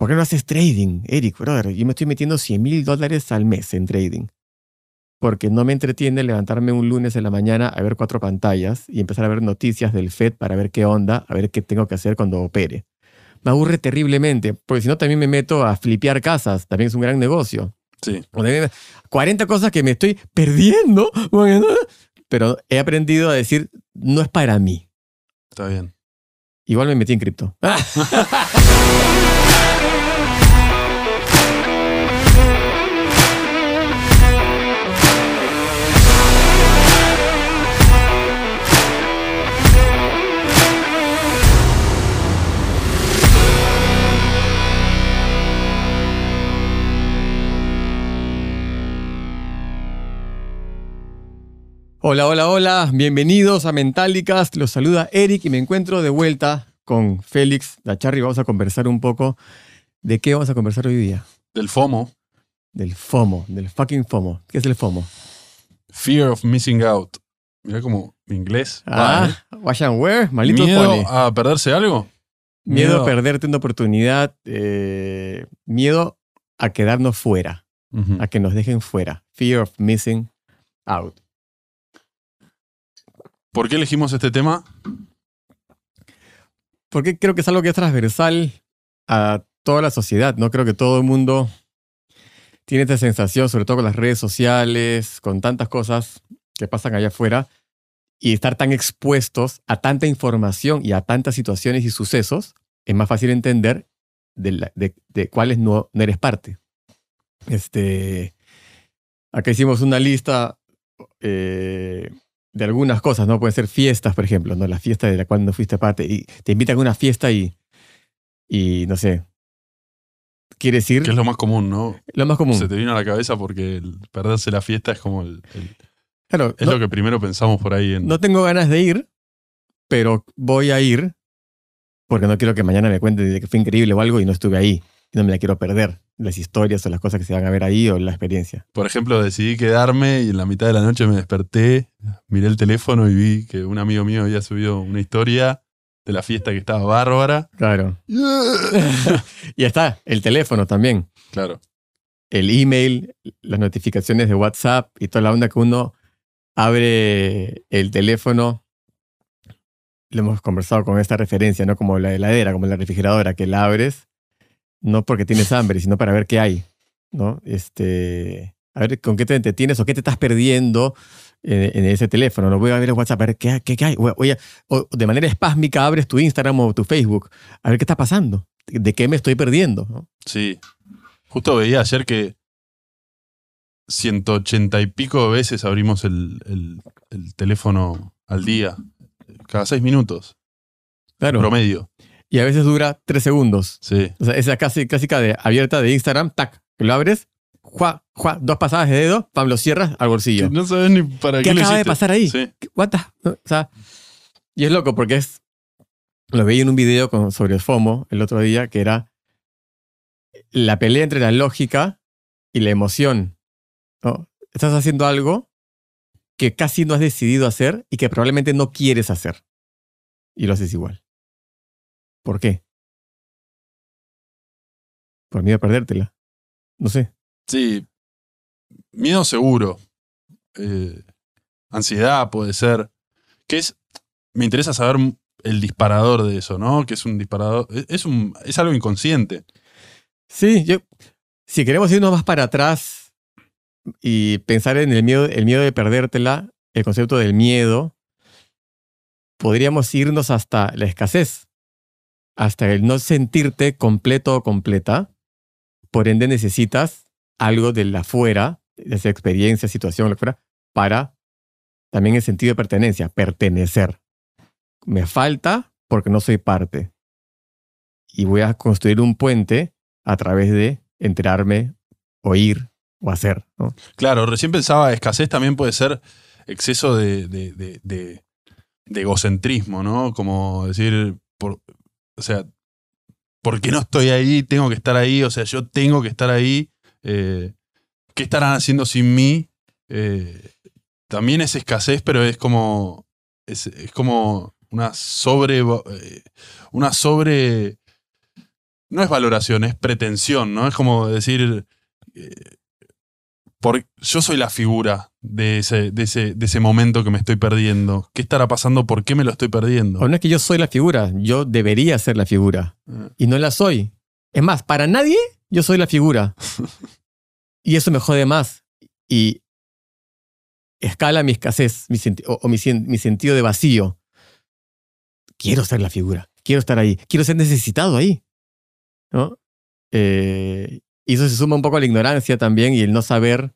¿Por qué no haces trading, Eric? Brother, yo me estoy metiendo 100 mil dólares al mes en trading. Porque no me entretiene levantarme un lunes en la mañana a ver cuatro pantallas y empezar a ver noticias del FED para ver qué onda, a ver qué tengo que hacer cuando opere. Me aburre terriblemente, porque si no también me meto a flipear casas, también es un gran negocio. Sí. 40 cosas que me estoy perdiendo, pero he aprendido a decir, no es para mí. Está bien. Igual me metí en cripto. Hola, hola, hola, bienvenidos a Mentalicast. Los saluda Eric y me encuentro de vuelta con Félix Dacharri. Vamos a conversar un poco. ¿De qué vamos a conversar hoy día? Del FOMO. Del FOMO, del fucking FOMO. ¿Qué es el FOMO? Fear of Missing Out. Mira como inglés. Ah, wash and wear, malito ¿Miedo pone. a perderse algo? Miedo a perderte una oportunidad. eh, miedo a quedarnos fuera, a que nos dejen fuera. Fear of missing out. ¿Por qué elegimos este tema? Porque creo que es algo que es transversal a toda la sociedad. No creo que todo el mundo tiene esta sensación, sobre todo con las redes sociales, con tantas cosas que pasan allá afuera, y estar tan expuestos a tanta información y a tantas situaciones y sucesos, es más fácil entender de, cuáles no, no eres parte. Este, acá hicimos una lista eh, de algunas cosas, ¿no? Pueden ser fiestas, por ejemplo, ¿no? La fiesta de la cual no fuiste parte. Y te invitan a una fiesta y, y no sé, quieres ir. Que es lo más común, ¿no? Lo más común. Se te vino a la cabeza porque el perderse la fiesta es como el, el- Claro, es no, lo que primero pensamos por ahí en no tengo ganas de ir, pero voy a ir porque no quiero que mañana me cuenten de que fue increíble o algo y no estuve ahí. Y no me la quiero perder. Las historias o las cosas que se van a ver ahí o la experiencia. Por ejemplo, decidí quedarme y en la mitad de la noche me desperté, miré el teléfono y vi que un amigo mío había subido una historia de la fiesta que estaba bárbara. Claro. y está, el teléfono también. claro. el email, las notificaciones de WhatsApp y toda la onda que uno abre el teléfono. Lo hemos conversado con esta referencia, ¿no? Como la heladera, como la refrigeradora, que la abres no porque tienes hambre, sino para ver qué hay, ¿no? Este, a ver con qué te entretienes o qué te estás perdiendo en, en ese teléfono. No voy a ver el WhatsApp, a ver qué, qué, qué hay. Oye, o de manera espásmica abres tu Instagram o tu Facebook, a ver qué está pasando, de qué me estoy perdiendo, ¿no? Sí. Justo veía ayer que 180 y pico veces abrimos el, el- el teléfono al día. Cada seis minutos. Claro. Promedio. Y a veces dura tres segundos. Sí. O sea, esa casi clásica de abierta de Instagram, tac, que lo abres, juá, juá, dos pasadas de dedo, pam, lo cierras al bolsillo. No sabes ni para ¿Qué qué, acaba de pasar ahí? Sí. ¿Qué- What the- O sea, y es loco porque es. Lo veía en un video con- sobre el FOMO el otro día, que era la pelea entre la lógica y la emoción. ¿no? Estás haciendo algo que casi no has decidido hacer y que probablemente no quieres hacer. Y lo haces igual. ¿Por qué? Por miedo a perdértela. No sé. Sí. Miedo seguro. Eh, ansiedad puede ser. Que es. Me interesa saber el disparador de eso, ¿no? Que es un disparador. es- Es, un, es algo inconsciente. Sí, yo. Si queremos irnos más para atrás y pensar en el miedo, el miedo de perdértela, el concepto del miedo, podríamos irnos hasta la escasez, hasta el no sentirte completo o completa. Por ende, necesitas algo de la afuera, de esa experiencia, situación, fuera, para también el sentido de pertenencia, pertenecer. Me falta porque no soy parte. Y voy a construir un puente a través de enterarme, oír o hacer. ¿no? Claro, recién pensaba, escasez también puede ser exceso de, de, de- de- de egocentrismo, ¿no? Como decir, por, o sea, ¿por qué no estoy ahí? Tengo que estar ahí, o sea, yo tengo que estar ahí. eh, ¿Qué estarán haciendo sin mí? Eh, también es escasez, pero es como, es, es como una sobre, eh, una sobre no es valoración, es pretensión, ¿no? Es como decir, eh, por, yo soy la figura de ese, de, ese, de ese momento que me estoy perdiendo. ¿Qué estará pasando? ¿Por qué me lo estoy perdiendo? No es que yo soy la figura, yo debería ser la figura. Eh, Y no la soy. Es más, para nadie yo soy la figura. y eso me jode más. Y escala mi escasez mi o, o mi, mi sentido de vacío. Quiero ser la figura. Quiero estar ahí. Quiero ser necesitado ahí. ¿No? Eh, y eso se suma un poco a la ignorancia también y el no saber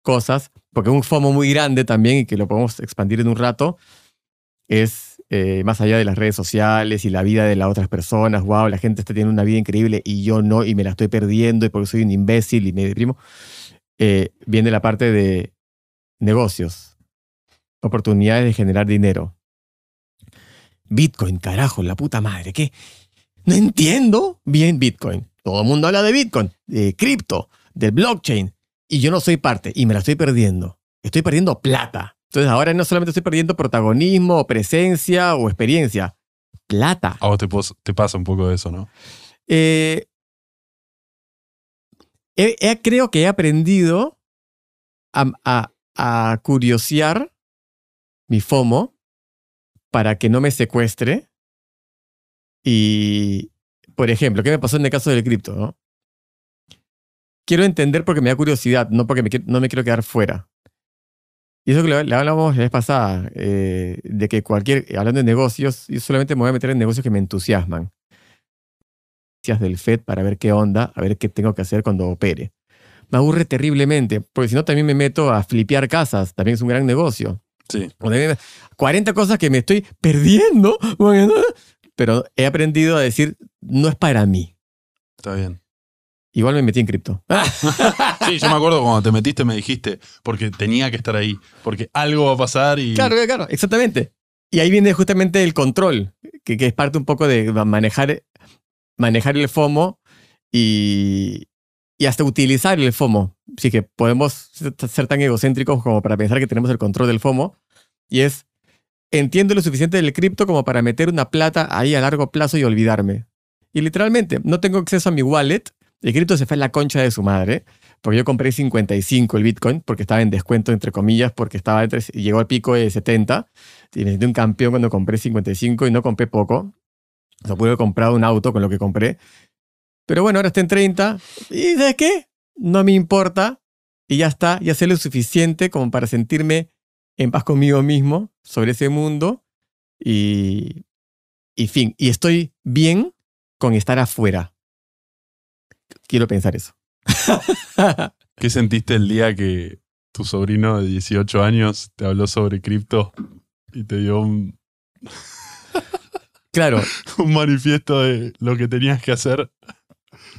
cosas, porque un FOMO muy grande también, y que lo podemos expandir en un rato, es eh, más allá de las redes sociales y la vida de las otras personas, wow, la gente está teniendo una vida increíble y yo no, y me la estoy perdiendo y porque soy un imbécil y me deprimo, eh, viene la parte de negocios, oportunidades de generar dinero. Bitcoin, carajo, la puta madre, ¿qué? No entiendo bien Bitcoin. Todo el mundo habla de Bitcoin, de cripto, del blockchain, y yo no soy parte y me la estoy perdiendo. Estoy perdiendo plata. Entonces ahora no solamente estoy perdiendo protagonismo, o presencia o experiencia, plata. A vos te, pasa un poco de eso, ¿no? Eh, he- he- creo que he aprendido a, a- a curiosear mi FOMO para que no me secuestre. Y, por ejemplo, ¿qué me pasó en el caso del cripto? no? Quiero entender porque me da curiosidad, no porque me no me quiero quedar fuera. Y eso que le, le hablamos la vez pasada, eh, de que cualquier, hablando de negocios, yo solamente me voy a meter en negocios que me entusiasman del FED para ver qué onda, a ver qué tengo que hacer cuando opere. Me aburre terriblemente, porque si no también me meto a flipear casas, también es un gran negocio. Sí. O también 40 cosas que me estoy perdiendo, pero he aprendido a decir, no es para mí. Está bien. Igual me metí en cripto. Sí, yo me acuerdo cuando te metiste me dijiste, porque tenía que estar ahí, porque algo va a pasar y... Claro, claro, exactamente. Y ahí viene justamente el control, que, que es parte un poco de manejar, manejar el FOMO y, y hasta utilizar el FOMO. Así que podemos ser ser tan egocéntricos como para pensar que tenemos el control del FOMO. Y es, entiendo lo suficiente del cripto como para meter una plata ahí a largo plazo y olvidarme. Y literalmente, no tengo acceso a mi wallet. El cripto se fue a la concha de su madre. Porque yo compré 55 el Bitcoin, porque estaba en descuento, entre comillas, porque estaba entre, llegó al pico de 70. Y me un campeón cuando compré 55 y no compré poco. O sea, pude haber comprado un auto con lo que compré. Pero bueno, ahora está en 30. ¿Y sabes qué? No me importa. Y ya está, ya sé lo suficiente como para sentirme en paz conmigo mismo sobre ese mundo. Y, y fin, y estoy bien con estar afuera. Quiero pensar eso. ¿Qué sentiste el día que tu sobrino de 18 años te habló sobre cripto y te dio un, claro, un manifiesto de lo que tenías que hacer?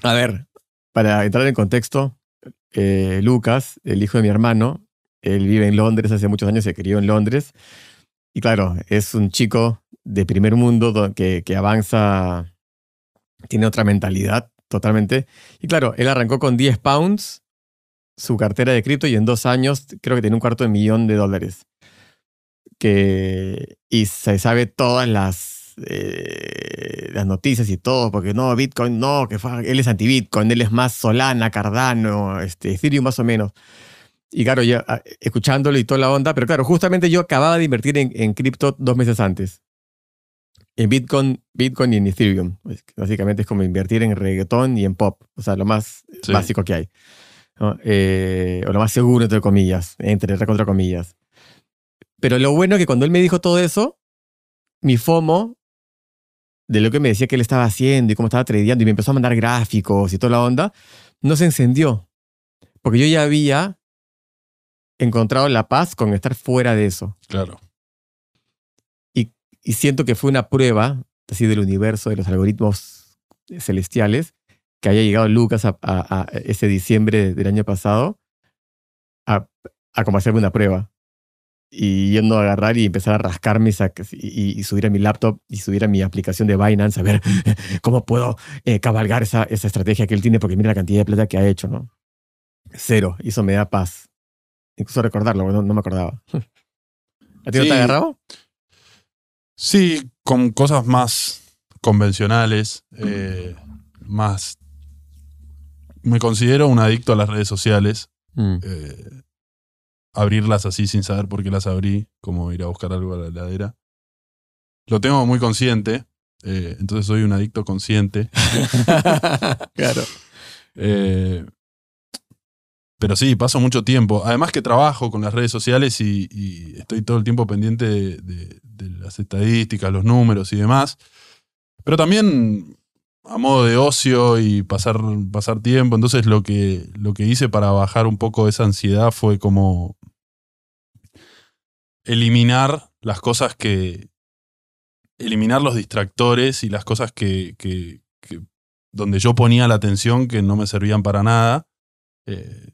A ver, para entrar en contexto, eh, Lucas, el hijo de mi hermano, él vive en Londres hace muchos años, se crió en Londres. Y claro, es un chico de primer mundo do- que, que avanza, tiene otra mentalidad totalmente. Y claro, él arrancó con 10 pounds su cartera de cripto y en dos años creo que tiene un cuarto de millón de dólares. Que, y se sabe todas las, eh, las noticias y todo, porque no, Bitcoin no, que él es anti-Bitcoin, él es más Solana, Cardano, este, Ethereum más o menos. Y claro, ya ah, escuchándolo y toda la onda, pero claro, justamente yo acababa de invertir en, en cripto dos meses antes. En Bitcoin, Bitcoin y en Ethereum. Pues, básicamente es como invertir en reggaetón y en pop. O sea, lo más Sí. básico que hay. ¿no? Eh, o lo más seguro, entre comillas. Entre contra comillas. Pero lo bueno es que cuando él me dijo todo eso, mi FOMO de lo que me decía que él estaba haciendo y cómo estaba tradeando y me empezó a mandar gráficos y toda la onda, no se encendió. Porque yo ya había encontrado la paz con estar fuera de eso. Claro. Y siento que fue una prueba así del universo, de los algoritmos celestiales, que haya llegado Lucas a, a- a ese diciembre del año pasado a, a como hacerme una prueba. Y yendo a agarrar y empezar a rascarme y, y- y subir a mi laptop y subir a mi aplicación de Binance a ver cómo puedo eh, cabalgar esa, esa estrategia que él tiene, porque mira la cantidad de plata que ha hecho, ¿no? Cero. Y eso me da paz. Incluso recordarlo, no, no me acordaba. ¿A ti no Sí. te ha agarrado? Sí, con cosas más convencionales. eh, más... Me considero un adicto a las redes sociales. Mm. eh, abrirlas así sin saber por qué las abrí, como ir a buscar algo a la heladera. Lo tengo muy consciente, eh, entonces soy un adicto consciente. claro. Eh, pero sí, paso mucho tiempo. Además que trabajo con las redes sociales y, estoy todo el tiempo pendiente de, las estadísticas, los números y demás. Pero también a modo de ocio y pasar, pasar tiempo. Entonces lo que, lo que hice para bajar un poco esa ansiedad fue como eliminar las cosas que... Eliminar los distractores y las cosas que, que- que- donde yo ponía la atención que no me servían para nada. Eh,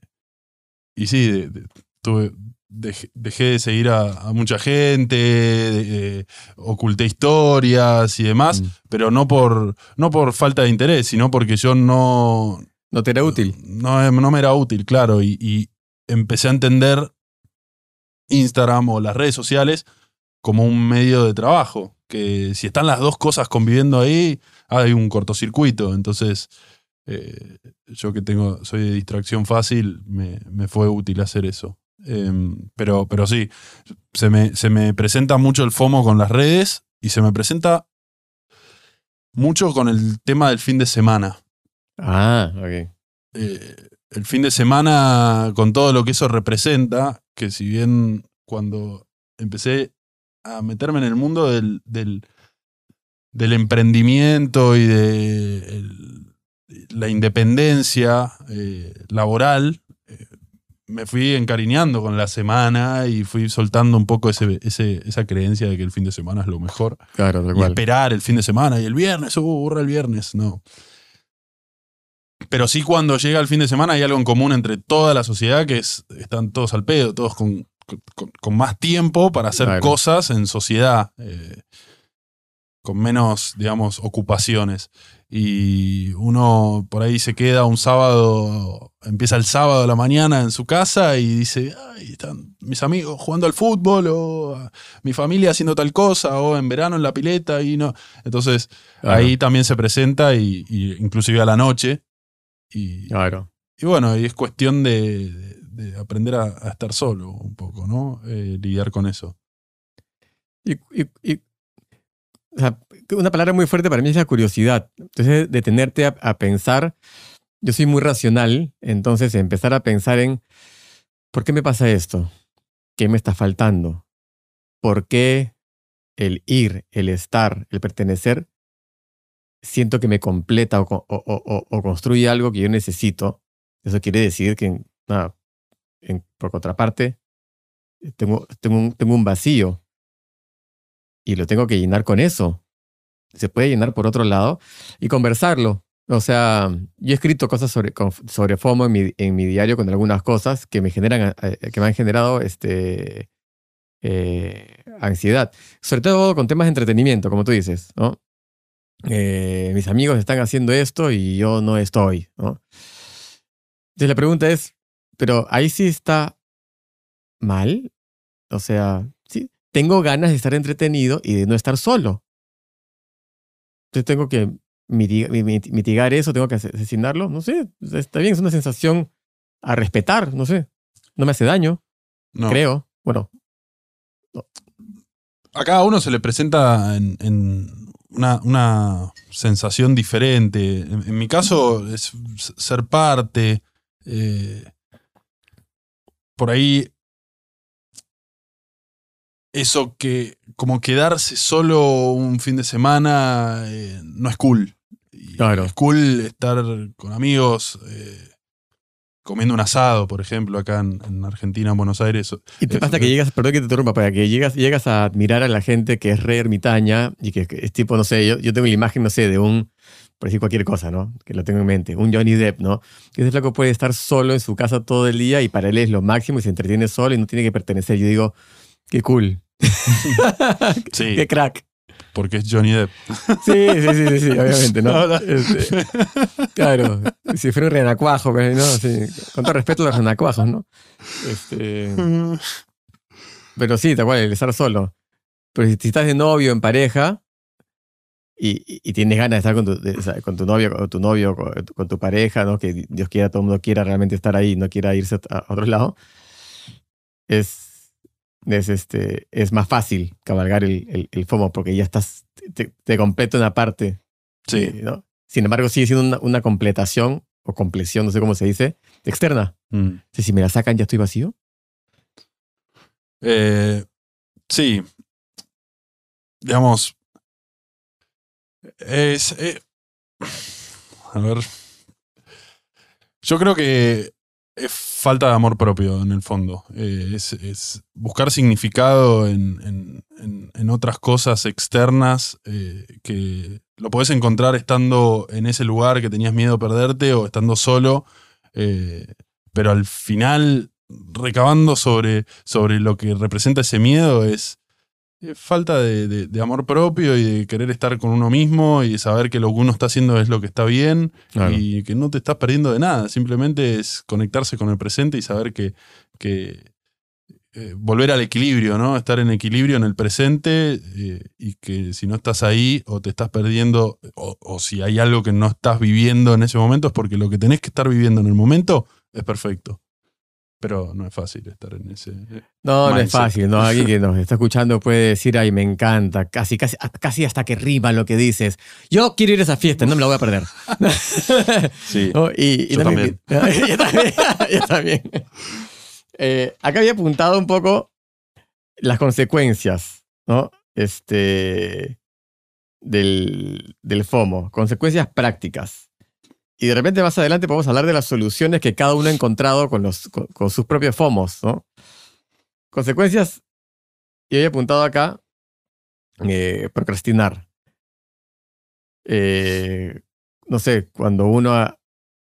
y sí, de- de- tuve- dejé, dejé de seguir a, a mucha gente, de- oculté historias y demás, Mm. pero no por, no por falta de interés, sino porque yo no, No te era útil. no, no me era útil, claro, y, y empecé a entender Instagram o las redes sociales como un medio de trabajo, que si están las dos cosas conviviendo ahí, hay un cortocircuito, entonces eh, yo que tengo, soy de distracción fácil, me, me fue útil hacer eso. Em, pero, pero sí, se me, se me presenta mucho el FOMO con las redes y se me presenta mucho con el tema del fin de semana Ah, ok. eh, el fin de semana, con todo lo que eso representa, que si bien cuando empecé a meterme en el mundo del, del, del emprendimiento y de el- la independencia eh, laboral, eh, me fui encariñando con la semana y fui soltando un poco ese, ese- esa creencia de que el fin de semana es lo mejor Claro, y cual. esperar el fin de semana y el viernes, uh, burra el viernes, no. Pero sí cuando llega el fin de semana hay algo en común entre toda la sociedad que es, están todos al pedo, todos con, con- con más tiempo para hacer Claro. cosas en sociedad, eh, con menos, digamos, ocupaciones. Y uno por ahí se queda un sábado, empieza el sábado a la mañana en su casa y dice, ay, están mis amigos jugando al fútbol o mi familia haciendo tal cosa o en verano en la pileta y no. Entonces Claro, ahí también se presenta y, y inclusive a la noche. Y, Claro. y bueno, y es cuestión de, de- de aprender a, a estar solo un poco, ¿no? Eh, lidiar con eso. Y, y- y- o sea, una palabra muy fuerte para mí es la curiosidad. Entonces, detenerte a, a pensar. Yo soy muy racional, entonces empezar a pensar en ¿por qué me pasa esto? ¿Qué me está faltando? ¿Por qué el ir, el estar, el pertenecer, siento que me completa o, o- construye algo que yo necesito? Eso quiere decir que, por contraparte, tengo, tengo un vacío y lo tengo que llenar con eso. Se puede llenar por otro lado y conversarlo. O sea, yo he escrito cosas sobre, sobre FOMO en mi, en mi diario con algunas cosas que me generan, eh, que me han generado este, eh, ansiedad. Sobre todo con temas de entretenimiento, como tú dices. Eh, mis amigos están haciendo esto y yo no estoy. Entonces la pregunta es, pero ahí sí está mal. O sea, sí, tengo ganas de estar entretenido y de no estar solo. Entonces tengo que mitigar, mitigar eso, tengo que ase- asesinarlo. No sé, está bien, es una sensación a respetar, no sé. No me hace daño, No. creo. Bueno, A cada uno se le presenta en, en una, una sensación diferente. En, en mi caso es ser parte. eh, por ahí eso que como quedarse solo un fin de semana eh, no es cool. Y Claro. Es cool estar con amigos eh, comiendo un asado, por ejemplo, acá en, en Argentina, en Buenos Aires. Y te pasa que llegas, perdón que te interrumpa, para que llegas, llegas a admirar a la gente que es re ermitaña y que, que es tipo, no sé, yo, yo tengo la imagen, no sé, de un, por decir cualquier cosa, ¿no? Que lo tengo en mente, un Johnny Depp, ¿no? Que ese flaco puede estar solo en su casa todo el día y para él es lo máximo y se entretiene solo y no tiene que pertenecer. Yo digo, qué cool. Sí, qué crack. porque es Johnny Depp. Sí, sí, sí, sí, sí, obviamente, ¿no? No, no. Este, claro, si fuera un renacuajo, pues, ¿no? Sí, con todo respeto a los renacuajos, ¿no? Este, Pero sí, tal cual, el estar solo. Pero si, si estás de novio, en pareja, y, y tienes ganas de estar con tu, de- con tu novio, con tu novio, con, con tu pareja, ¿no? Que Dios quiera, todo el mundo quiera realmente estar ahí, no quiera irse a, a otro lado, es, es, este, es más fácil cabalgar el, el, el FOMO porque ya estás, te, te completa una parte. Sí. eh, ¿no? Sin embargo, sigue siendo una, una completación o compleción, no sé cómo se dice, externa. Mm. Si, si me la sacan, ya estoy vacío. Eh, sí. Digamos. Es. eh, a ver. Yo creo que es falta de amor propio en el fondo. Eh, es, es buscar significado en, en- en- en otras cosas externas eh, que lo podés encontrar estando en ese lugar que tenías miedo a perderte o estando solo. eh, pero al final, recabando sobre, sobre lo que representa ese miedo, es falta de, de- de amor propio y de querer estar con uno mismo y de saber que lo que uno está haciendo es lo que está bien y que no te estás perdiendo de nada. Simplemente es conectarse con el presente y saber que, que, eh, volver al equilibrio, ¿no? Estar en equilibrio en el presente eh, y que si no estás ahí o te estás perdiendo o, o si hay algo que no estás viviendo en ese momento es porque lo que tenés que estar viviendo en el momento es perfecto. Pero no es fácil estar en ese... eh, No, no es fácil, ¿no? Alguien que nos está escuchando puede decir, ay, me encanta, casi, casi, casi hasta que rima lo que dices. Yo quiero ir a esa fiesta, no me la voy a perder. Sí. ¿No? Y, y Yo yo también. yo también. Eh, acá había apuntado un poco las consecuencias, ¿no? Este, del, del FOMO, consecuencias prácticas. Y de repente más adelante podemos hablar de las soluciones que cada uno ha encontrado con, los, con, sus propios FOMOs, ¿no? Consecuencias, y había apuntado acá, eh, procrastinar. Eh, no sé, cuando uno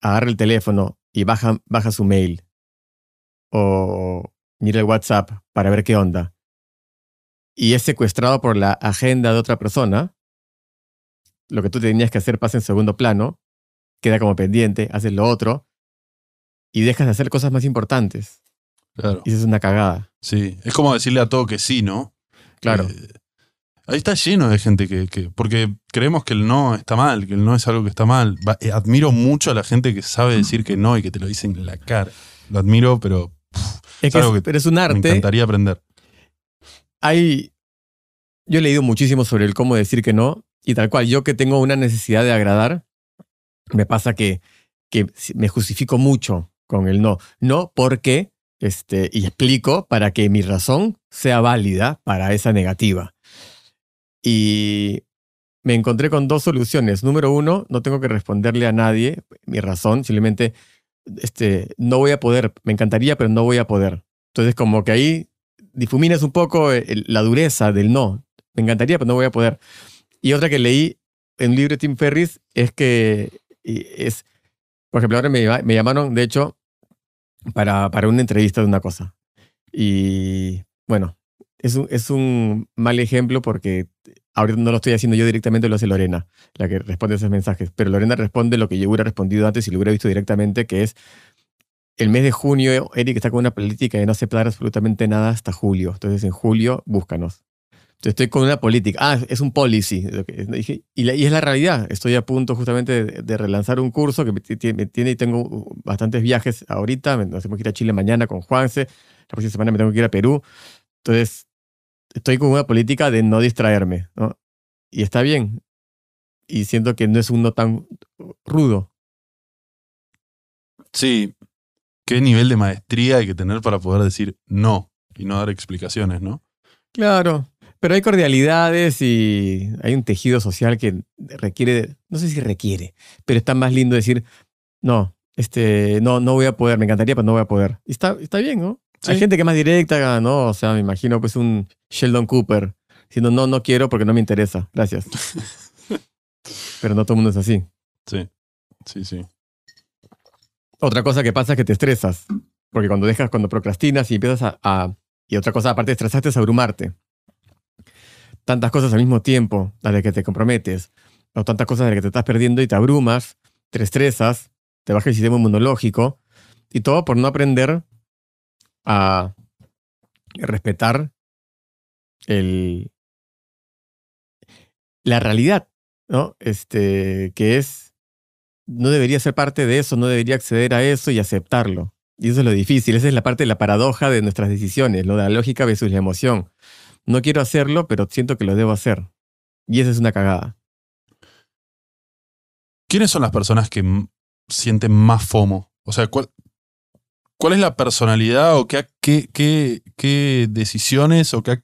agarra el teléfono y baja, baja su mail o mira el WhatsApp para ver qué onda y es secuestrado por la agenda de otra persona, lo que tú tenías que hacer pasa en segundo plano, queda como pendiente, haces lo otro y dejas de hacer cosas más importantes. Claro. Y eso es una cagada. Sí. Es como decirle a todo que sí, ¿no? Claro. Eh, ahí está lleno de gente que, que- Porque creemos que el no está mal, que el no es algo que está mal. Va- eh, admiro mucho a la gente que sabe decir que no y que te lo dicen en la cara. Lo admiro, pero Es que algo es, que pero es un me arte. encantaría aprender. hay. Yo he leído muchísimo sobre el cómo decir que no, y tal cual, yo que tengo una necesidad de agradar, me pasa que, que me justifico mucho con el no. No porque, este, y explico para que mi razón sea válida para esa negativa. Y me encontré con dos soluciones. Número uno, no tengo que responderle a nadie mi razón, simplemente este, no voy a poder, me encantaría, pero no voy a poder. Entonces, como que ahí difuminas un poco el- la dureza del no. Me encantaría, pero no voy a poder. Y otra que leí en un libro de Tim Ferris es que y es, por ejemplo, ahora me, llama- me llamaron, de hecho, para, para una entrevista de una cosa. Y bueno, es un, es un mal ejemplo porque ahorita no lo estoy haciendo yo directamente, lo hace Lorena, la que responde esos mensajes. Pero Lorena responde lo que yo hubiera respondido antes y lo hubiera visto directamente, que es el mes de junio, Eric está con una política de no aceptar absolutamente nada hasta julio. Entonces, en julio, búscanos. Estoy con una política. Ah, es un policy. Y, la- y es la realidad. Estoy a punto justamente de, de relanzar un curso que me, ti- me tiene y tengo bastantes viajes ahorita. Nos tenemos que ir a Chile mañana con Juanse. La próxima semana me tengo que ir a Perú. Entonces, estoy con una política de no distraerme. ¿no? Y está bien. Y siento que no es un no tan rudo. Sí. ¿Qué nivel de maestría hay que tener para poder decir no y no dar explicaciones, no? Claro, pero hay cordialidades y hay un tejido social que requiere, no sé si requiere, pero está más lindo decir, no, este, no, no voy a poder, me encantaría, pero no voy a poder. Y está, está bien, ¿no? Hay gente que es más directa, ¿no? O sea, me imagino pues un Sheldon Cooper diciendo, no, no quiero porque no me interesa, gracias. pero no todo el mundo es así. Sí. Sí, sí. Otra cosa que pasa es que te estresas, porque cuando dejas, cuando procrastinas y empiezas a, a- y otra cosa aparte de estresarte es abrumarte. Tantas cosas al mismo tiempo a las que te comprometes, o tantas cosas de las que te estás perdiendo y te abrumas, te estresas, te baja el sistema inmunológico, y todo por no aprender a respetar el, la realidad ¿no? Este, que es, no debería ser parte de eso, no debería acceder a eso y aceptarlo. Y eso es lo difícil, esa es la parte de la paradoja de nuestras decisiones, lo de la lógica versus la emoción. No quiero hacerlo, pero siento que lo debo hacer. Y esa es una cagada. ¿Quiénes son las personas que sienten más FOMO? O sea, ¿cuál, cuál es la personalidad o qué, qué, qué, qué decisiones o qué,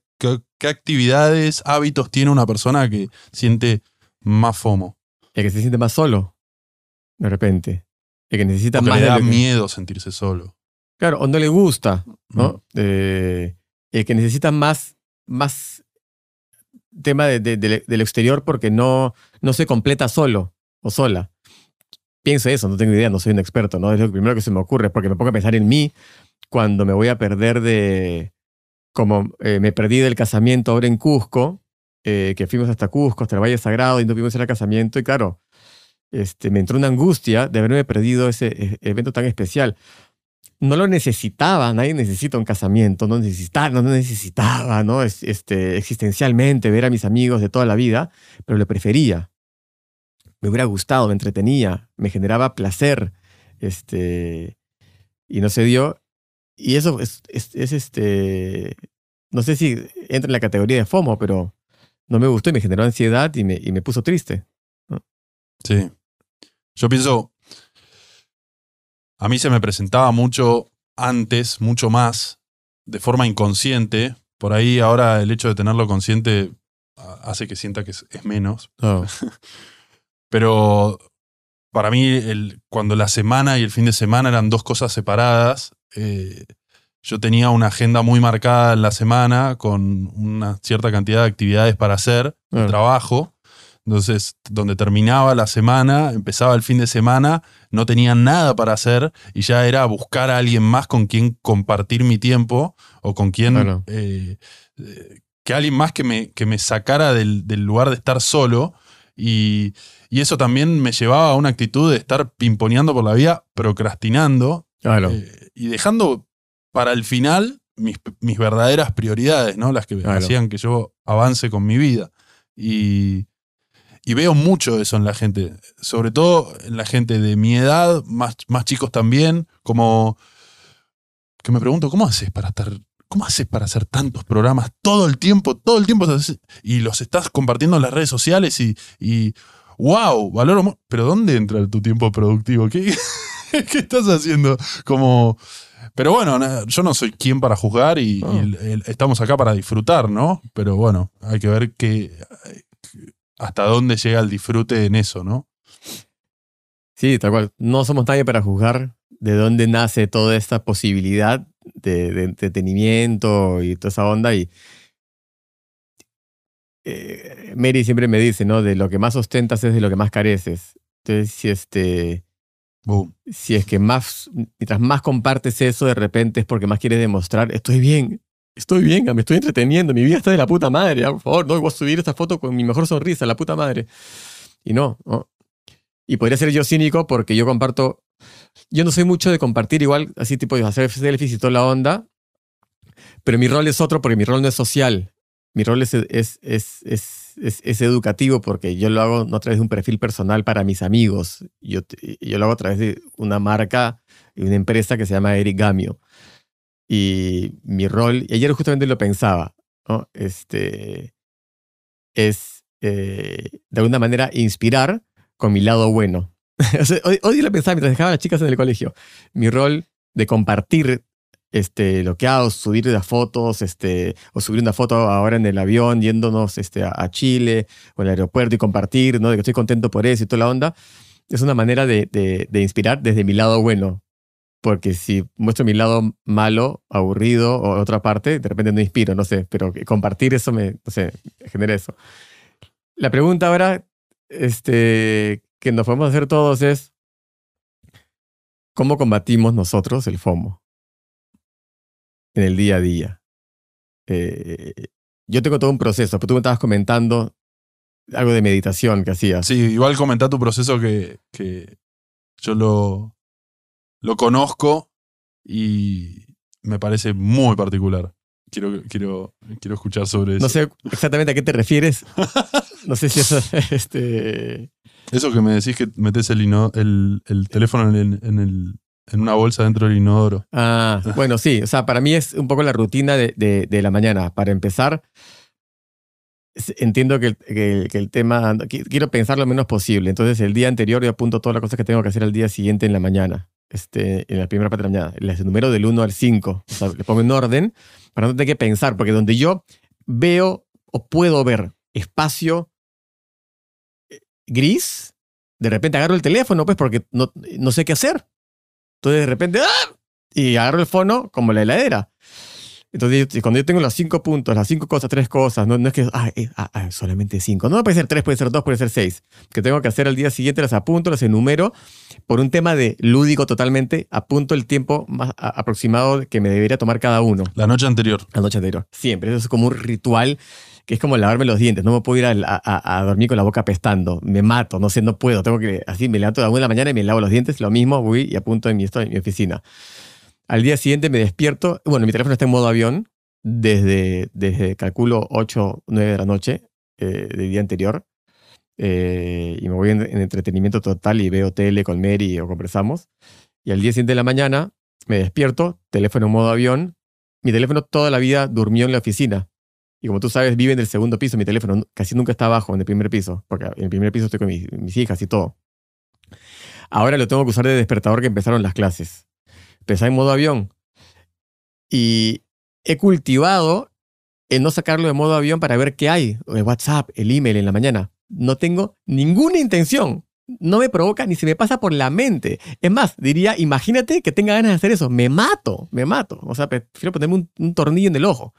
actividades, hábitos tiene una persona que siente más FOMO? El que se siente más solo, de repente. El que necesita Porque más le da que- miedo sentirse solo. Claro, o no le gusta, ¿no? Mm. Eh, el que necesita más, más tema de, de- de- del exterior porque no, no se completa solo o sola. Pienso eso, no tengo idea, no soy un experto, ¿no? Es lo primero que se me ocurre, porque me pongo a pensar en mí cuando me voy a perder de. Como eh, me perdí del casamiento ahora en Cusco, eh, que fuimos hasta Cusco, hasta el Valle Sagrado, y no pudimos ir al casamiento, y claro, este, me entró una angustia de haberme perdido ese eh, evento tan especial no lo necesitaba, nadie necesita un casamiento, no necesitaba, no necesitaba, ¿no? Es- Este, existencialmente ver a mis amigos de toda la vida, pero lo prefería. Me hubiera gustado, me entretenía, me generaba placer, este, y no se dio. Y eso es, es- es, este, no sé si entra en la categoría de FOMO, pero no me gustó y me generó ansiedad y me, y me puso triste. Sí. Yo pienso, a mí se me presentaba mucho antes, mucho más, de forma inconsciente. Por ahí ahora el hecho de tenerlo consciente ah, hace que sienta que es, es menos. Oh, Pero para mí, el, cuando la semana y el fin de semana eran dos cosas separadas, eh, yo tenía una agenda muy marcada en la semana con una cierta cantidad de actividades para hacer, trabajo. Entonces, donde terminaba la semana, empezaba el fin de semana, no tenía nada para hacer y ya era buscar a alguien más con quien compartir mi tiempo o con quien... Claro. eh, eh, que alguien más que me, que me sacara del, del lugar de estar solo y, y eso también me llevaba a una actitud de estar pimponeando por la vida, procrastinando claro. eh, y dejando para el final mis, mis verdaderas prioridades, ¿no? Las que Claro. hacían que yo avance con mi vida. Y, y veo mucho eso en la gente, sobre todo en la gente de mi edad, más, más chicos también, como que me pregunto, ¿cómo haces para estar... ¿Cómo haces para hacer tantos programas todo el tiempo, todo el tiempo? Y los estás compartiendo en las redes sociales y, y wow, valoro. Pero ¿dónde entra tu tiempo productivo? ¿Qué, ¿Qué estás haciendo? Como. Pero bueno, yo no soy quien para juzgar y, No. y el- el- estamos acá para disfrutar, ¿no? Pero bueno, hay que ver que, hasta dónde llega el disfrute en eso, ¿no? Sí, tal cual. No somos nadie para juzgar de dónde nace toda esta posibilidad de, de entretenimiento y toda esa onda. Y eh, Mary siempre me dice, ¿no? De lo que más ostentas es de lo que más careces. Entonces, si este, Boom. si es que más, mientras más compartes eso, de repente es porque más quieres demostrar, estoy bien, estoy bien, me estoy entreteniendo, mi vida está de la puta madre, ah, por favor, no voy a subir esta foto con mi mejor sonrisa, la puta madre. Y no, no. Y podría ser yo cínico porque yo comparto, yo no soy mucho de compartir igual, así tipo de hacer selfies y toda la onda, pero mi rol es otro porque mi rol no es social. Mi rol es, es, es, es, es- educativo porque yo lo hago no a través de un perfil personal para mis amigos. Yo, yo lo hago a través de una marca y una empresa que se llama Eric Gamio. Y mi rol, y ayer justamente lo pensaba, ¿no? este, es eh, de alguna manera inspirar con mi lado bueno. Hoy, hoy lo pensaba mientras dejaba a las chicas en el colegio. Mi rol de compartir este, lo que hago, subir las fotos, este, o subir una foto ahora en el avión yéndonos este, a, Chile o al aeropuerto y compartir, ¿no? De que estoy contento por eso y toda la onda. Es una manera de- de inspirar desde mi lado bueno. Porque si muestro mi lado malo, aburrido o otra parte, de repente no inspiro, no sé, pero compartir eso me, no sé, genera eso. La pregunta ahora, este, que nos podemos hacer todos es, ¿cómo combatimos nosotros el FOMO en el día a día? Eh, yo tengo todo un proceso, pero tú me estabas comentando algo de meditación que hacías. Sí, igual comentá tu proceso que, que yo lo, lo conozco y me parece muy particular. Quiero, quiero, quiero escuchar sobre eso. No sé exactamente a qué te refieres. No sé si eso este. Eso que me decís que metes el, el, el teléfono en, el- en el- en una bolsa dentro del inodoro. Ah, bueno, sí. O sea, para mí es un poco la rutina de, de- de la mañana. Para empezar, entiendo que el, que tema. qui- Quiero pensar lo menos posible. Entonces, el día anterior yo apunto todas las cosas que tengo que hacer al día siguiente en la mañana. Este, en la primera parte de la mañana. Les número del 1 al 5. O sea, le pongo en orden para no tener que pensar. Porque donde yo veo o puedo ver espacio eh, gris, de repente agarro el teléfono, pues, porque no, no sé qué hacer. Entonces, de repente, ¡ah! y agarro el fono como la heladera. Entonces, cuando yo tengo los cinco puntos, las cinco cosas, tres cosas, no, no es que ah, eh, ah, ah, solamente cinco. No, puede ser tres, puede ser dos, puede ser seis. Que tengo que hacer al día siguiente, las apunto, las enumero. Por un tema de lúdico totalmente, apunto el tiempo más aproximado que me debería tomar cada uno La noche anterior. la noche anterior. Siempre. Eso es como un ritual que es como lavarme los dientes. No me puedo ir a, a- a dormir con la boca apestando. Me mato, no sé, no puedo. Tengo que, así me levanto a la una de la mañana y me lavo los dientes. Lo mismo, voy y apunto en mi, esto en mi oficina. Al día siguiente me despierto. Bueno, mi teléfono está en modo avión desde, desde calculo 8, 9 de la noche eh, del día anterior. Eh, y me voy en, en entretenimiento total y veo tele con Mary o conversamos. Y al día siguiente de la mañana me despierto, teléfono en modo avión. Mi teléfono toda la vida durmió en la oficina. Y como tú sabes, vive en el segundo piso. Mi teléfono casi nunca está abajo, en el primer piso. Porque en el primer piso estoy con mis, mis hijas y todo. Ahora lo tengo que usar de despertador que empezaron las clases. Empecé en modo avión. Y he cultivado el no sacarlo de modo avión para ver qué hay. El WhatsApp, el email en la mañana. No tengo ninguna intención. No me provoca ni se me pasa por la mente. Es más, diría, imagínate que tenga ganas de hacer eso. Me mato, me mato. O sea, prefiero ponerme un, un tornillo en el ojo.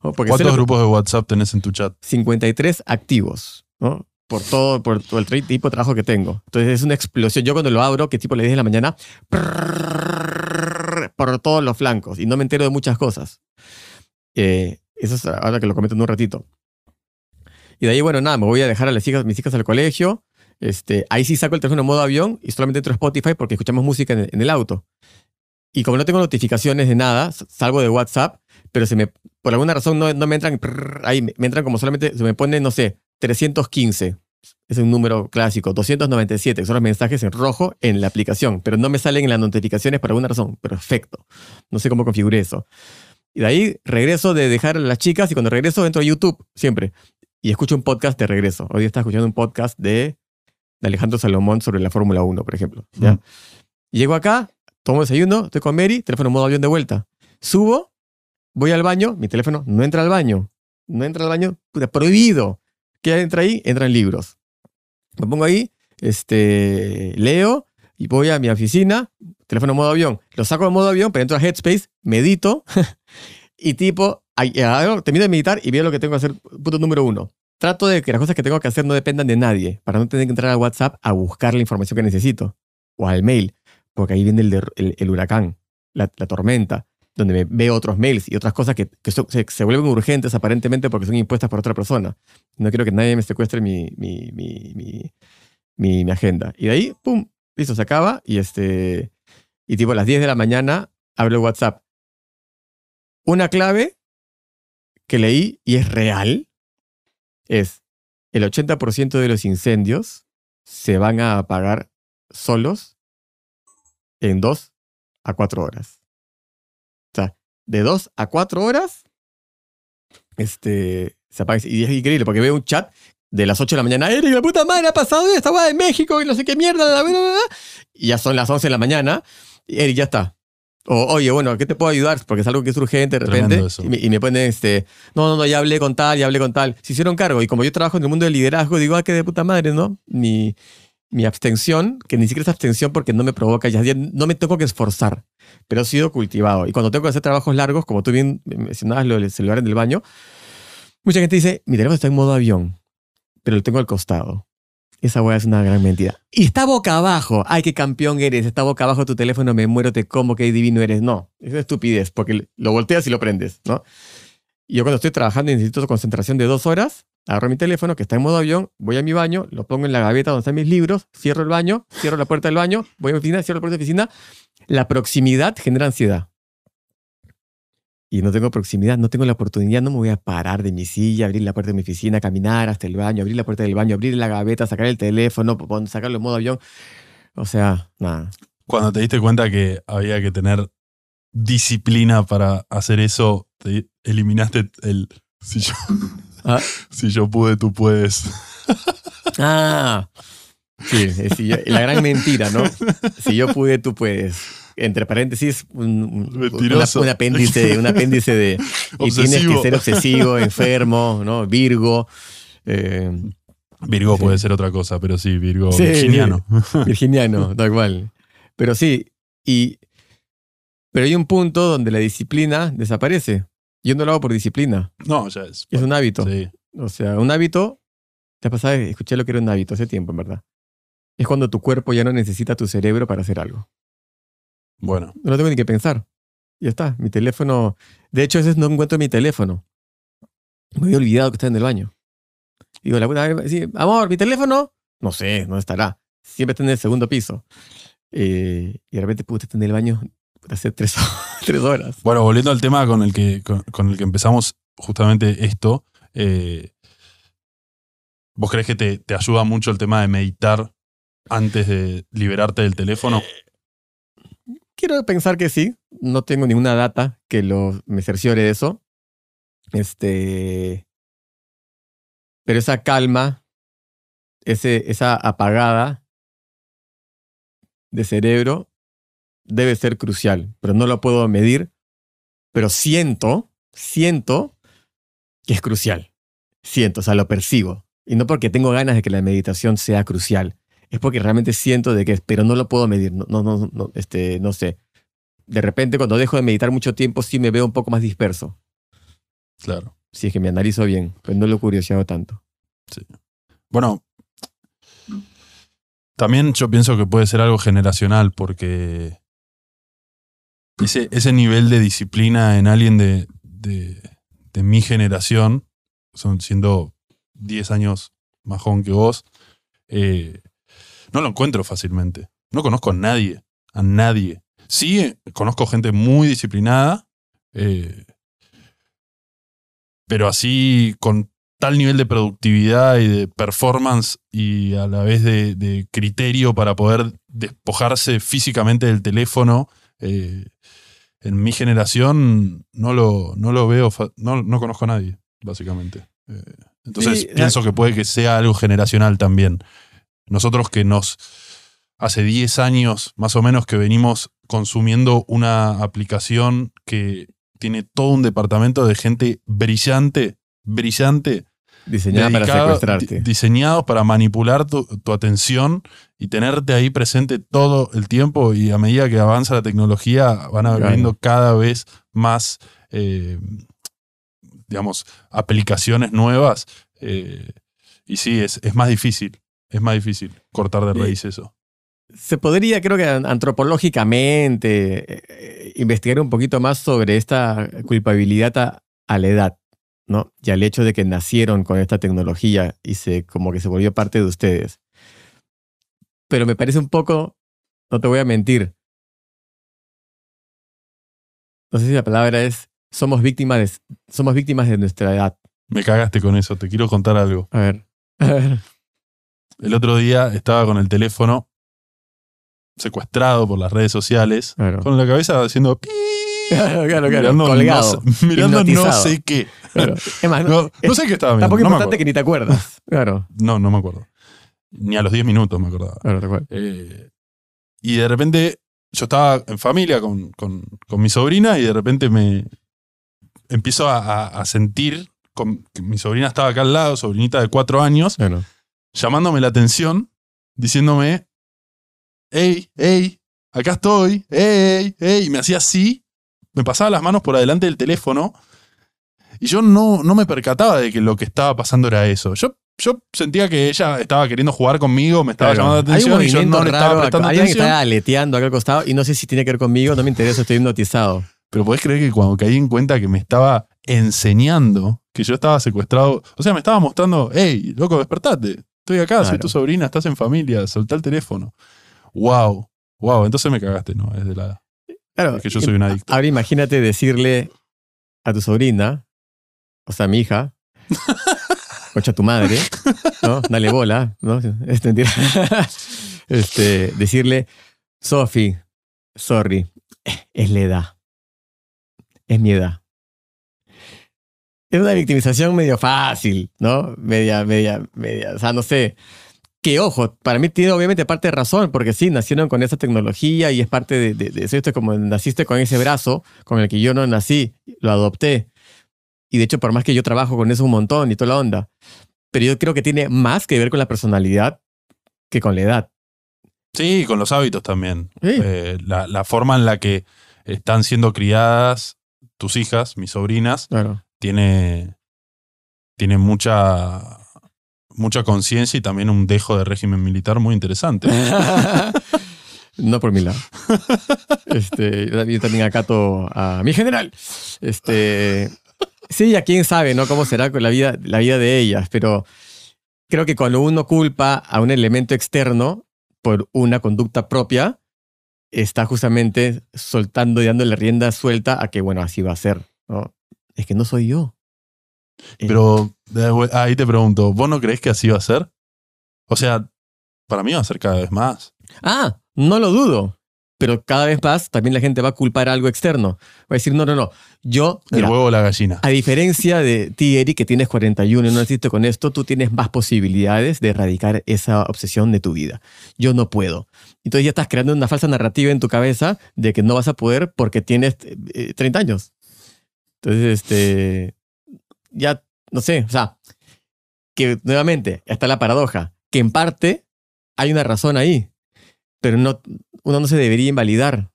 Porque ¿Cuántos grupos de WhatsApp tenés en tu chat? 53 activos, ¿no? Por todo, por todo el tipo de trabajo que tengo. Entonces es una explosión. Yo cuando lo abro, que tipo le 10 de la mañana, prrrr, por todos los flancos y no me entero de muchas cosas. Eh, eso es ahora que lo comento en un ratito. Y de ahí, bueno, nada, me voy a dejar a las hijas, mis hijas al colegio. Este, ahí sí saco el teléfono en modo avión y solamente entro a Spotify porque escuchamos música en en el auto. Y como no tengo notificaciones de nada, s- salgo de WhatsApp, pero se me, por alguna razón no, no me entran, ahí me entran como solamente, se me pone, no sé, 315. Es un número clásico, 297, que son los mensajes en rojo en la aplicación, pero no me salen en las notificaciones por alguna razón. Perfecto. No sé cómo configuré eso. Y de ahí regreso de dejar a las chicas y cuando regreso entro a YouTube, siempre. Y escucho un podcast de regreso. Hoy estaba escuchando un podcast de, de Alejandro Salomón sobre la Fórmula 1, por ejemplo. ¿ya? Mm. Llego acá, tomo desayuno, estoy con Mary, teléfono modo avión de vuelta. Subo, voy al baño, mi teléfono no entra al baño. No entra al baño, puta, prohibido. ¿Qué entra ahí? Entran libros. Me pongo ahí, este, leo y voy a mi oficina, teléfono modo avión. Lo saco de modo avión, pero entro a Headspace, medito y tipo, hago- termino de meditar y veo lo que tengo que hacer. Punto número uno. Trato de que las cosas que tengo que hacer no dependan de nadie, para no tener que entrar a WhatsApp a buscar la información que necesito o al mail, porque ahí viene el, el- el huracán, la, la tormenta, donde veo otros mails y otras cosas que, se, vuelven urgentes aparentemente porque son impuestas por otra persona. No quiero que nadie me secuestre mi, mi, mi, mi, mi- agenda. Y de ahí, pum, listo, se acaba y este, y tipo a las 10 de la mañana abro el WhatsApp. Una clave que leí y es real es el 80% de los incendios se van a apagar solos en 2 a 4 horas. De 2 a 4 horas este, se apaga. Y es increíble porque veo un chat de las 8 de la mañana. Eric, la puta madre, ha pasado esta guay en México y no sé qué mierda. bla, bla, bla". Y ya son las 11 de la mañana. Y Eric, ya está. O, oye, bueno, ¿qué te puedo ayudar? Porque es algo que es urgente de repente. Y me, y me pone este, no, no, no, ya hablé con tal, ya hablé con tal. Se hicieron cargo. Y como yo trabajo en el mundo del liderazgo, digo, ah, qué de puta madre, ¿no? Mi, mi abstención, que ni siquiera es abstención porque no me provoca, ya, no me tengo que esforzar, pero he sido cultivado. Y cuando tengo que hacer trabajos largos, como tú bien mencionabas lo del en el baño, mucha gente dice, mi teléfono está en modo avión, pero lo tengo al costado. Esa weá es una gran mentira. Y está boca abajo. Ay, qué campeón eres. Está boca abajo tu teléfono, me muero, te como, qué divino eres. No, es una estupidez, porque lo volteas y lo prendes, ¿no? Yo cuando estoy trabajando y necesito concentración de dos horas, agarro mi teléfono, que está en modo avión, voy a mi baño, lo pongo en la gaveta donde están mis libros, cierro el baño, cierro la puerta del baño, voy a mi oficina, cierro la puerta de la oficina. La proximidad genera ansiedad. y no tengo proximidad, no tengo la oportunidad, no me voy a parar de mi silla, abrir la puerta de mi oficina, caminar hasta el baño, abrir la puerta del baño, abrir la gaveta, sacar el teléfono, sacarlo en modo avión. O sea, nada. Cuando te diste cuenta que había que tener disciplina para hacer eso, te eliminaste el si yo, Ah. si yo pude, tú puedes. Ah, sí, es- si yo- la gran mentira, ¿no? Si yo pude, tú puedes. Entre paréntesis, un, un- un apéndice, un apéndice de. Y tienes que ser obsesivo, enfermo, ¿no? Virgo. eh, Virgo Sí. puede ser otra cosa, pero sí, Virgo Sí, virginiano. Virginiano, da igual. Pero sí, y. Pero hay un punto donde la disciplina desaparece. Yo no lo hago por disciplina, No, ya es. es un hábito. Sí. O sea, un hábito. Te pasaba, escuché lo que era un hábito hace tiempo, en verdad. Es cuando tu cuerpo ya no necesita tu cerebro para hacer algo. Bueno, No lo tengo ni que pensar. Ya está. Mi teléfono. De hecho, a veces no encuentro mi teléfono. Me había olvidado que está en el baño. Digo, la puta, sí, amor, mi teléfono. No sé, no estará. Siempre está en el segundo piso. Eh, y de repente, puta, está en el baño hace tres, tres horas. Bueno, volviendo al tema con el que, con, con el que empezamos justamente esto, eh, ¿vos crees que te, te ayuda mucho el tema de meditar antes de liberarte del teléfono? Quiero pensar que sí. No tengo ninguna data que lo, me cerciore de eso. Este. Pero esa calma, ese, esa apagada de cerebro debe ser crucial. Pero no lo puedo medir. Pero siento, siento que es crucial. Siento, o sea, lo percibo. Y no porque tengo ganas de que la meditación sea crucial. Es porque realmente siento de que es, pero no lo puedo medir. No, no, no, no, este, no sé. De repente, cuando dejo de meditar mucho tiempo, sí me veo un poco más disperso. Claro. Si es que me analizo bien, pero no lo he curioseado tanto. Bueno, también yo pienso que puede ser algo generacional porque ese, ese nivel de disciplina en alguien de, de, mi generación, son siendo 10 años más joven que vos, eh, no lo encuentro fácilmente. No conozco a nadie, a nadie. Sí, eh, conozco gente muy disciplinada, eh, pero así con tal nivel de productividad y de performance y a la vez de, de criterio para poder despojarse físicamente del teléfono. Eh, en mi generación no lo, no lo veo, no, no conozco a nadie, básicamente. Eh, entonces Sí, pienso que puede que sea algo generacional también. Nosotros que nos, hace 10 años más o menos que venimos consumiendo una aplicación que tiene todo un departamento de gente brillante, brillante, Diseñada para secuestrarte. di- diseñados para manipular tu, tu atención y tenerte ahí presente todo el tiempo y a medida que avanza la tecnología van Claro. habiendo cada vez más, eh, digamos, aplicaciones nuevas eh, y sí, es, es más difícil, es más difícil cortar de raíz eso. Se podría, creo que an- antropológicamente, eh, eh, investigar un poquito más sobre esta culpabilidad a, a la edad, ¿no? Y al hecho de que nacieron con esta tecnología y se como que se volvió parte de ustedes. Pero me parece un poco, no te voy a mentir. No sé si la palabra es somos víctimas de, somos víctimas de nuestra edad. Me cagaste con eso, te quiero contar algo. A ver. A ver. El otro día estaba con el teléfono secuestrado por las redes sociales, Claro. con la cabeza haciendo pi Claro, claro, claro. mirando, Colgado. no sé, mirando no sé qué. Claro. Es más, no, No, no sé qué estaba mirando. tampoco es importante que acuerdo. ni te acuerdas. Claro, no, no me acuerdo. Ni a los 10 minutos me acordaba. claro, tal cual. Eh, y de repente yo estaba en familia con, con- con mi sobrina y de repente me empiezo a, a- a sentir, con, que mi sobrina estaba acá al lado, sobrinita de cuatro años, Claro. llamándome la atención, diciéndome, hey, hey, acá estoy, hey, hey, y me hacía así, me pasaba las manos por adelante del teléfono y yo no, no me percataba de que lo que estaba pasando era eso. Yo, yo sentía que ella estaba queriendo jugar conmigo, me estaba Claro. llamando la atención y yo no le estaba prestando Alguien atención. está aleteando acá al costado y no sé si tiene que ver conmigo, no me interesa, estoy hipnotizado. Pero podés creer que cuando caí en cuenta que me estaba enseñando que yo estaba secuestrado, o sea, me estaba mostrando, hey, loco, despertate, estoy acá, soy tu sobrina, estás en familia, soltá el teléfono. Wow, wow, entonces me cagaste, ¿no? Es de la... Claro. Es que yo soy un adicto. Ahora imagínate decirle a tu sobrina, o sea, a mi hija, concha tu madre, ¿no? Dale bola, ¿no? Es mentira. Este, decirle, Sofi, sorry, es la edad. Es mi edad. Es una victimización medio fácil, ¿no? Media, media, media, o sea, no sé. Que ojo, para mí tiene obviamente parte de razón, porque sí, nacieron con esa tecnología y es parte de, de, de eso, como naciste con ese brazo con el que yo no nací, lo adopté. Y de hecho, por más que yo trabajo con eso un montón y toda la onda, pero yo creo que tiene más que ver con la personalidad que con la edad. Sí, con los hábitos también. Sí. Eh, la, la forma en la que están siendo criadas tus hijas, mis sobrinas, Claro. tiene, tiene mucha, mucha conciencia y también un dejo de régimen militar muy interesante. no por mi lado. Este, yo también acato a mi general. Este, sí, a quién sabe, ¿no? Cómo será la vida, la vida de ellas, pero creo que cuando uno culpa a un elemento externo por una conducta propia, está justamente soltando y dándole rienda suelta a que, bueno, así va a ser, ¿no? Es que no soy yo. Eh, Pero eh, ahí te pregunto, ¿vos no crees que así va a ser? O sea, para mí va a ser cada vez más. Ah, no lo dudo. Pero cada vez más también la gente va a culpar algo externo. Va a decir, no, no, no. Yo, El mira, huevo o la gallina. a diferencia de ti, Eric, que tienes 41 y no naciste con esto, tú tienes más posibilidades de erradicar esa obsesión de tu vida. Yo no puedo. Entonces ya estás creando una falsa narrativa en tu cabeza de que no vas a poder porque tienes eh, 30 años. Entonces, este, ya, no sé, o sea, que nuevamente está la paradoja, que en parte hay una razón ahí, pero no, uno no se debería invalidar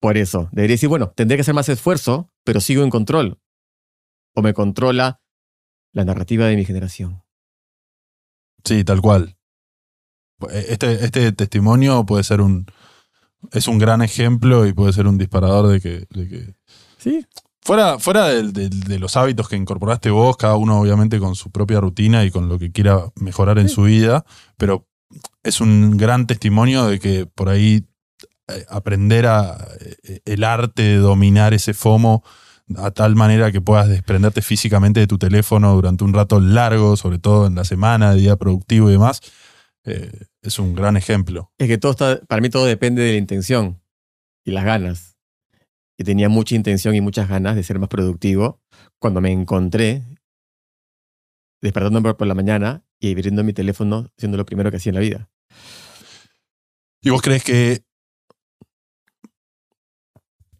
por eso. Debería decir, bueno, tendré que hacer más esfuerzo, pero sigo en control. O me controla la narrativa de mi generación. Sí, tal cual. Este, este testimonio puede ser un. Es un gran ejemplo y puede ser un disparador de que. de que- Sí, fuera fuera de, los hábitos que incorporaste vos, cada uno obviamente con su propia rutina y con lo que quiera mejorar en Sí. su vida, pero es un gran testimonio de que por ahí eh, aprender a, eh, el arte de dominar ese FOMO a tal manera que puedas desprenderte físicamente de tu teléfono durante un rato largo, sobre todo en la semana, día productivo y demás, eh, es un gran ejemplo. es que todo está, para mí todo depende de la intención y las ganas. Y tenía mucha intención y muchas ganas de ser más productivo cuando me encontré despertándome por- la mañana y abriendo mi teléfono siendo lo primero que hacía en la vida. ¿Y vos crees que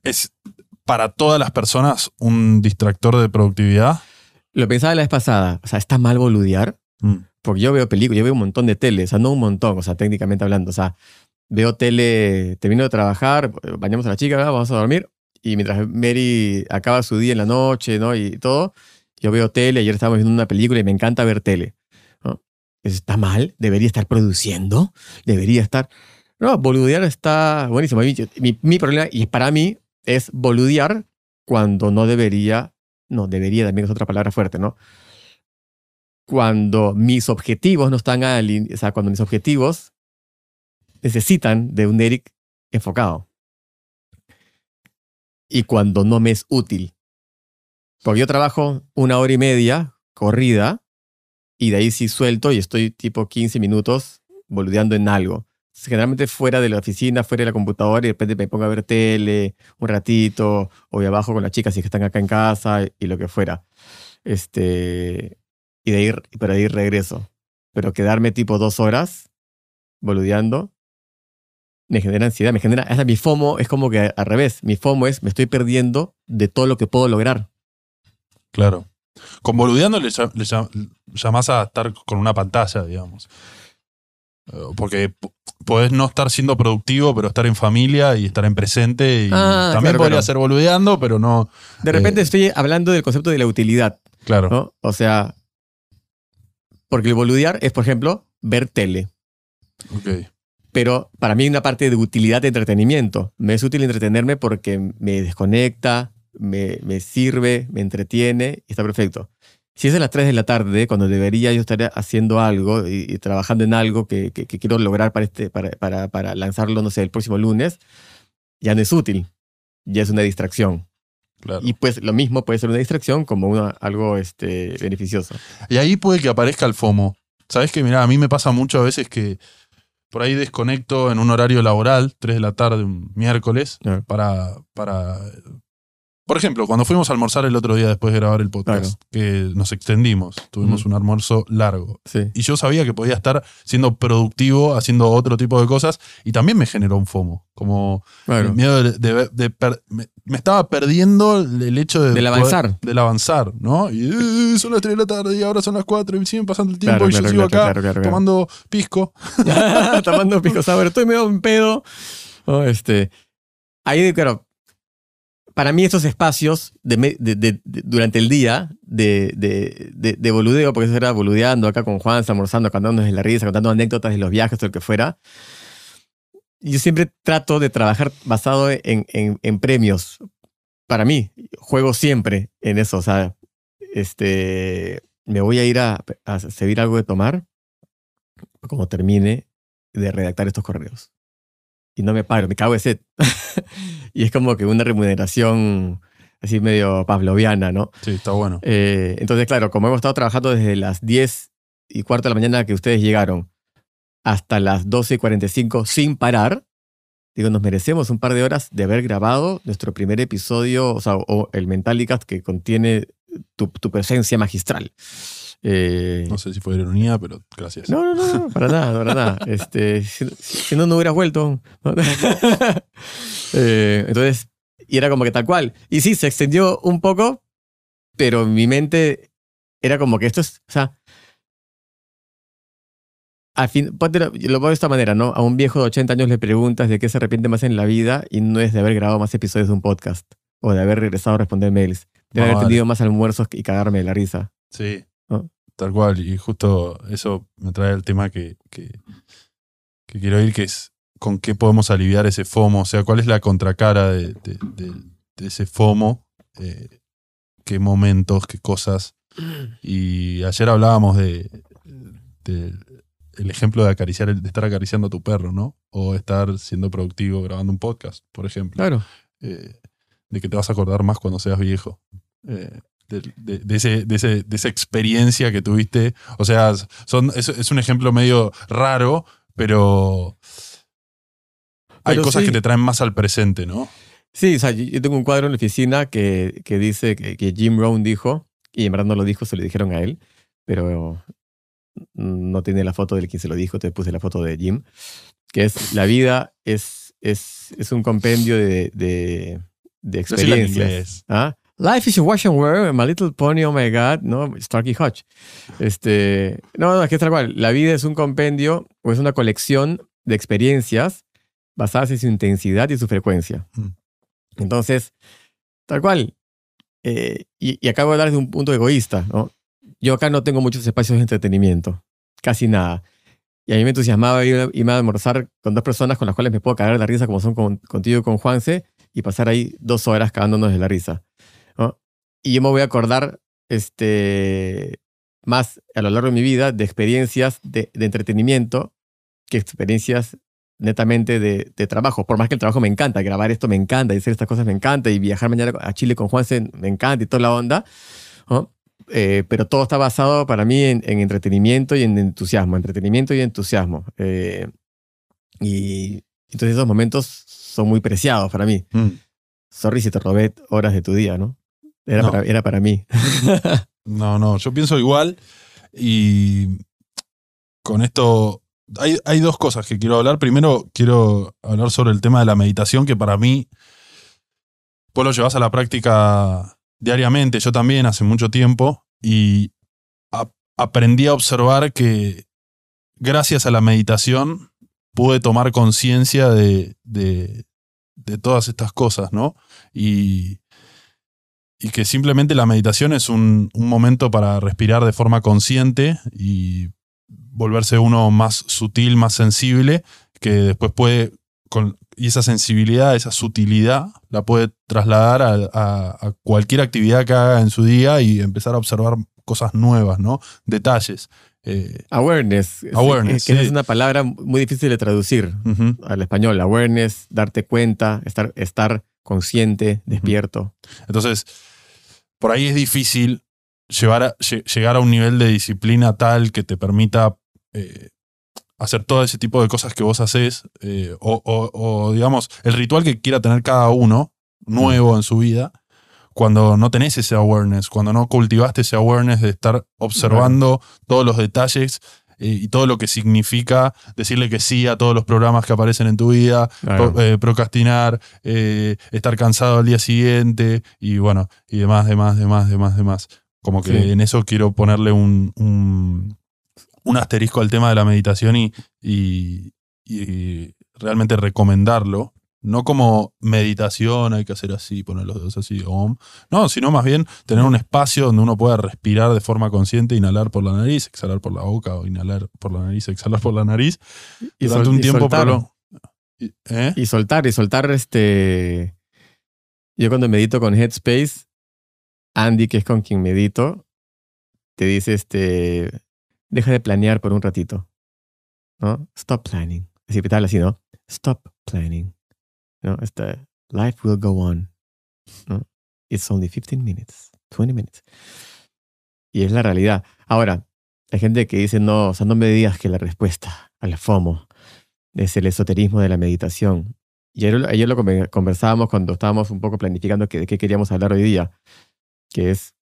es para todas las personas un distractor de productividad? Lo pensaba la vez pasada, o sea, ¿está mal boludear? Mm. Porque yo veo películas, yo veo un montón de tele, o sea, no un montón, o sea, técnicamente hablando, o sea, veo tele, termino de trabajar, bañamos a la chica, vamos a dormir, y mientras Mary acaba su día en la noche, ¿no? Y todo, yo veo tele, ayer estábamos viendo una película y me encanta ver tele. ¿Está mal? ¿Debería estar produciendo? ¿Debería estar...? No, boludear está buenísimo. Mi, mi, mi problema, y para mí, es boludear cuando no debería, no, debería también es otra palabra fuerte, ¿no? cuando mis objetivos no están alineados, o sea, cuando mis objetivos necesitan de un Eric enfocado. Y cuando no me es útil. Porque yo trabajo una hora y media corrida y de ahí sí suelto y estoy tipo 15 minutos boludeando en algo. Generalmente fuera de la oficina, fuera de la computadora y de repente me pongo a ver tele un ratito o voy abajo con las chicas si que están acá en casa y lo que fuera. Este, y de ahí, pero de ahí regreso. Pero quedarme tipo dos horas boludeando me genera ansiedad, me genera, hasta mi FOMO es como que al revés, mi FOMO es me estoy perdiendo de todo lo que puedo lograr. Claro. Con boludeando le, le llamás a estar con una pantalla, digamos. Eh, Porque podés no estar siendo productivo, pero estar en familia y estar en presente. Y Ah, también claro, podría claro. ser boludeando, pero no. De repente Eh. estoy hablando del concepto de la utilidad, Claro. ¿no? O sea, porque el boludear es, por ejemplo, ver tele. Ok. Pero para mí hay una parte de utilidad de entretenimiento. Me es útil entretenerme porque me desconecta, me, me sirve, me entretiene y está perfecto. Si es a las 3 de la tarde, cuando debería yo estar haciendo algo y, y trabajando en algo que, que- que quiero lograr para, este, para, para, para lanzarlo, no sé, el próximo lunes, ya no es útil. Ya es una distracción. Claro. Y pues lo mismo puede ser una distracción como una, algo este, beneficioso. Y ahí puede que aparezca el FOMO. Sabes que, mira, a mí me pasa mucho a veces que por ahí desconecto en un horario laboral, 3 de la tarde, un miércoles, para, para. Por ejemplo, cuando fuimos a almorzar el otro día después de grabar el podcast, que nos extendimos, tuvimos un almuerzo largo. Sí. Y yo sabía que podía estar siendo productivo, haciendo otro tipo de cosas, y también me generó un FOMO. Como Claro. el miedo de, de- de per- me, estaba perdiendo el hecho de Del poder- avanzar. del avanzar, ¿no? Y "Eh, son las 3 de la tarde y ahora son las 4 y siguen pasando el tiempo Claro, y yo claro, sigo claro, acá claro, claro, claro. tomando pisco. tomando pisco sour, estoy medio en pedo. ¿no? Este, ahí, claro, para mí estos espacios de, de- de- de- durante el día de, de, de- de boludeo, porque eso era boludeando acá con Juan, almorzando, contándonos de la risa, contando anécdotas de los viajes o lo que fuera. Yo siempre trato de trabajar basado en, en- en premios. Para mí, juego siempre en eso. O sea, este, me voy a ir a, a servir algo de tomar como termine de redactar estos correos. Y no me paro, me cago de sed. y es como que una remuneración así medio pavloviana, ¿no? Sí, está bueno. Eh, entonces, claro, como hemos estado trabajando desde las 10 y cuarto de la mañana que ustedes llegaron hasta las 12 y 45 sin parar, digo, nos merecemos un par de horas de haber grabado nuestro primer episodio, o sea, o el Mentalicast que contiene tu, tu presencia magistral. Eh, No sé si fue ironía, pero gracias. no, no, no, no, para nada, para nada. Este, si, si no, no hubieras vuelto. Eh, entonces, y era como que tal cual. Y sí, se extendió un poco, pero mi mente era como que esto es, o sea, al fin, póntelo- lo veo de esta manera, ¿no? A un viejo de 80 años le preguntas de qué se arrepiente más en la vida y no es de haber grabado más episodios de un podcast o de haber regresado a responder mails, de No, haber vale. tenido más almuerzos y cagarme de la risa. Sí, ¿no? tal cual. Y justo eso me trae el tema que, que, que quiero ir, que es con qué podemos aliviar ese FOMO. O sea, cuál es la contracara de, de- de- de ese FOMO. Eh, qué momentos, qué cosas. Y ayer hablábamos de, de el ejemplo de acariciar, de estar acariciando a tu perro, ¿no? O estar siendo productivo grabando un podcast, por ejemplo. Claro. eh, de que te vas a acordar más cuando seas viejo. Eh, de, de- de ese, de, ese- de esa experiencia que tuviste. O sea, son, es, es un ejemplo medio raro, pero hay Pero cosas sí. que te traen más al presente, ¿no? Sí, o sea, yo yo tengo un cuadro en la oficina que, que dice que, que Jim Rohn dijo, y en verdad no lo dijo, se lo dijeron a él, pero no tiene la foto del quien se lo dijo, te puse la foto de Jim, que es la vida es, es, es un compendio de, de, experiencias. ¿Ah? Life is a wash and wear, my little pony, oh my god, ¿no? Starkey Hodge. Este, no, no, es que es tal cual. La vida es un compendio o es una colección de experiencias basadas en su intensidad y su frecuencia. Mm. Entonces, tal cual. eh, y, y acabo de desde un punto egoísta, ¿no? Yo acá no tengo muchos espacios de entretenimiento, casi nada. Y a mí me entusiasmaba ir, irme a almorzar con dos personas con las cuales me puedo cagar de la risa, como son con- contigo y con Juanse, y pasar ahí dos horas cagándonos de la risa. Y yo me voy a acordar este, más a lo largo de mi vida de experiencias de, entretenimiento que experiencias netamente de, trabajo. Por más que el trabajo me encanta, grabar esto me encanta, y hacer estas cosas me encanta, y viajar mañana a Chile con Juanse me encanta y toda la onda. Eh, pero todo está basado para mí en, en entretenimiento y en entusiasmo, entretenimiento y entusiasmo. Eh, y entonces esos momentos son muy preciados para mí. Mm. Sorry si te robé horas de tu día, ¿no? Era, No. Para, era para mí. No, no, yo pienso igual y con esto hay, hay dos cosas que quiero hablar. Primero, quiero hablar sobre el tema de la meditación, que para mí, vos lo llevas a la práctica diariamente, yo también hace mucho tiempo, y aprendí a observar que gracias a la meditación pude tomar conciencia de, de, de todas estas cosas, ¿no? Y, y que simplemente la meditación es un, un momento para respirar de forma consciente y volverse uno más sutil, más sensible, que después puede, con, y esa sensibilidad, esa sutilidad, la puede trasladar a, a- a cualquier actividad que haga en su día y empezar a observar cosas nuevas, ¿no? Detalles. eh, Awareness. Awareness, Que sí. es una palabra muy difícil de traducir al español. Awareness, darte cuenta, estar, estar consciente, despierto. Entonces, por ahí es difícil llevar a- lle- llegar a un nivel de disciplina tal que te permita eh, hacer todo ese tipo de cosas que vos haces, eh, o, o- o, digamos, el ritual que quiera tener cada uno nuevo en su vida, cuando no tenés ese awareness, cuando no cultivaste ese awareness de estar observando todos los detalles eh, y todo lo que significa decirle que sí a todos los programas que aparecen en tu vida, Claro. pro- eh, procrastinar, estar cansado al día siguiente y bueno, y demás, demás, demás, demás, demás. Como que Sí. en eso quiero ponerle un, un, un asterisco al tema de la meditación y, y, y realmente recomendarlo. No como meditación, hay que hacer así, poner los dedos así, om. No, sino más bien tener un espacio donde uno pueda respirar de forma consciente, inhalar por la nariz, exhalar por la boca, o inhalar por la nariz, exhalar por la nariz, Y durante un y tiempo prolongado. ¿Eh? Y soltar, y soltar este. Yo cuando medito con Headspace, Andy, que es con quien medito, te dice este. Deja de planear por un ratito. ¿No? Stop planning. Así tal así, ¿no? Stop planning. ¿No? Este, life will go on. ¿No? It's only 15 minutes, 20 minutes. Y es la realidad. Ahora, hay gente que dice, no, o sea, no me digas que la respuesta al FOMO es el esoterismo de la meditación. Y ayer, ayer lo conver- conversábamos cuando estábamos un poco planificando de qué queríamos hablar hoy día, que es,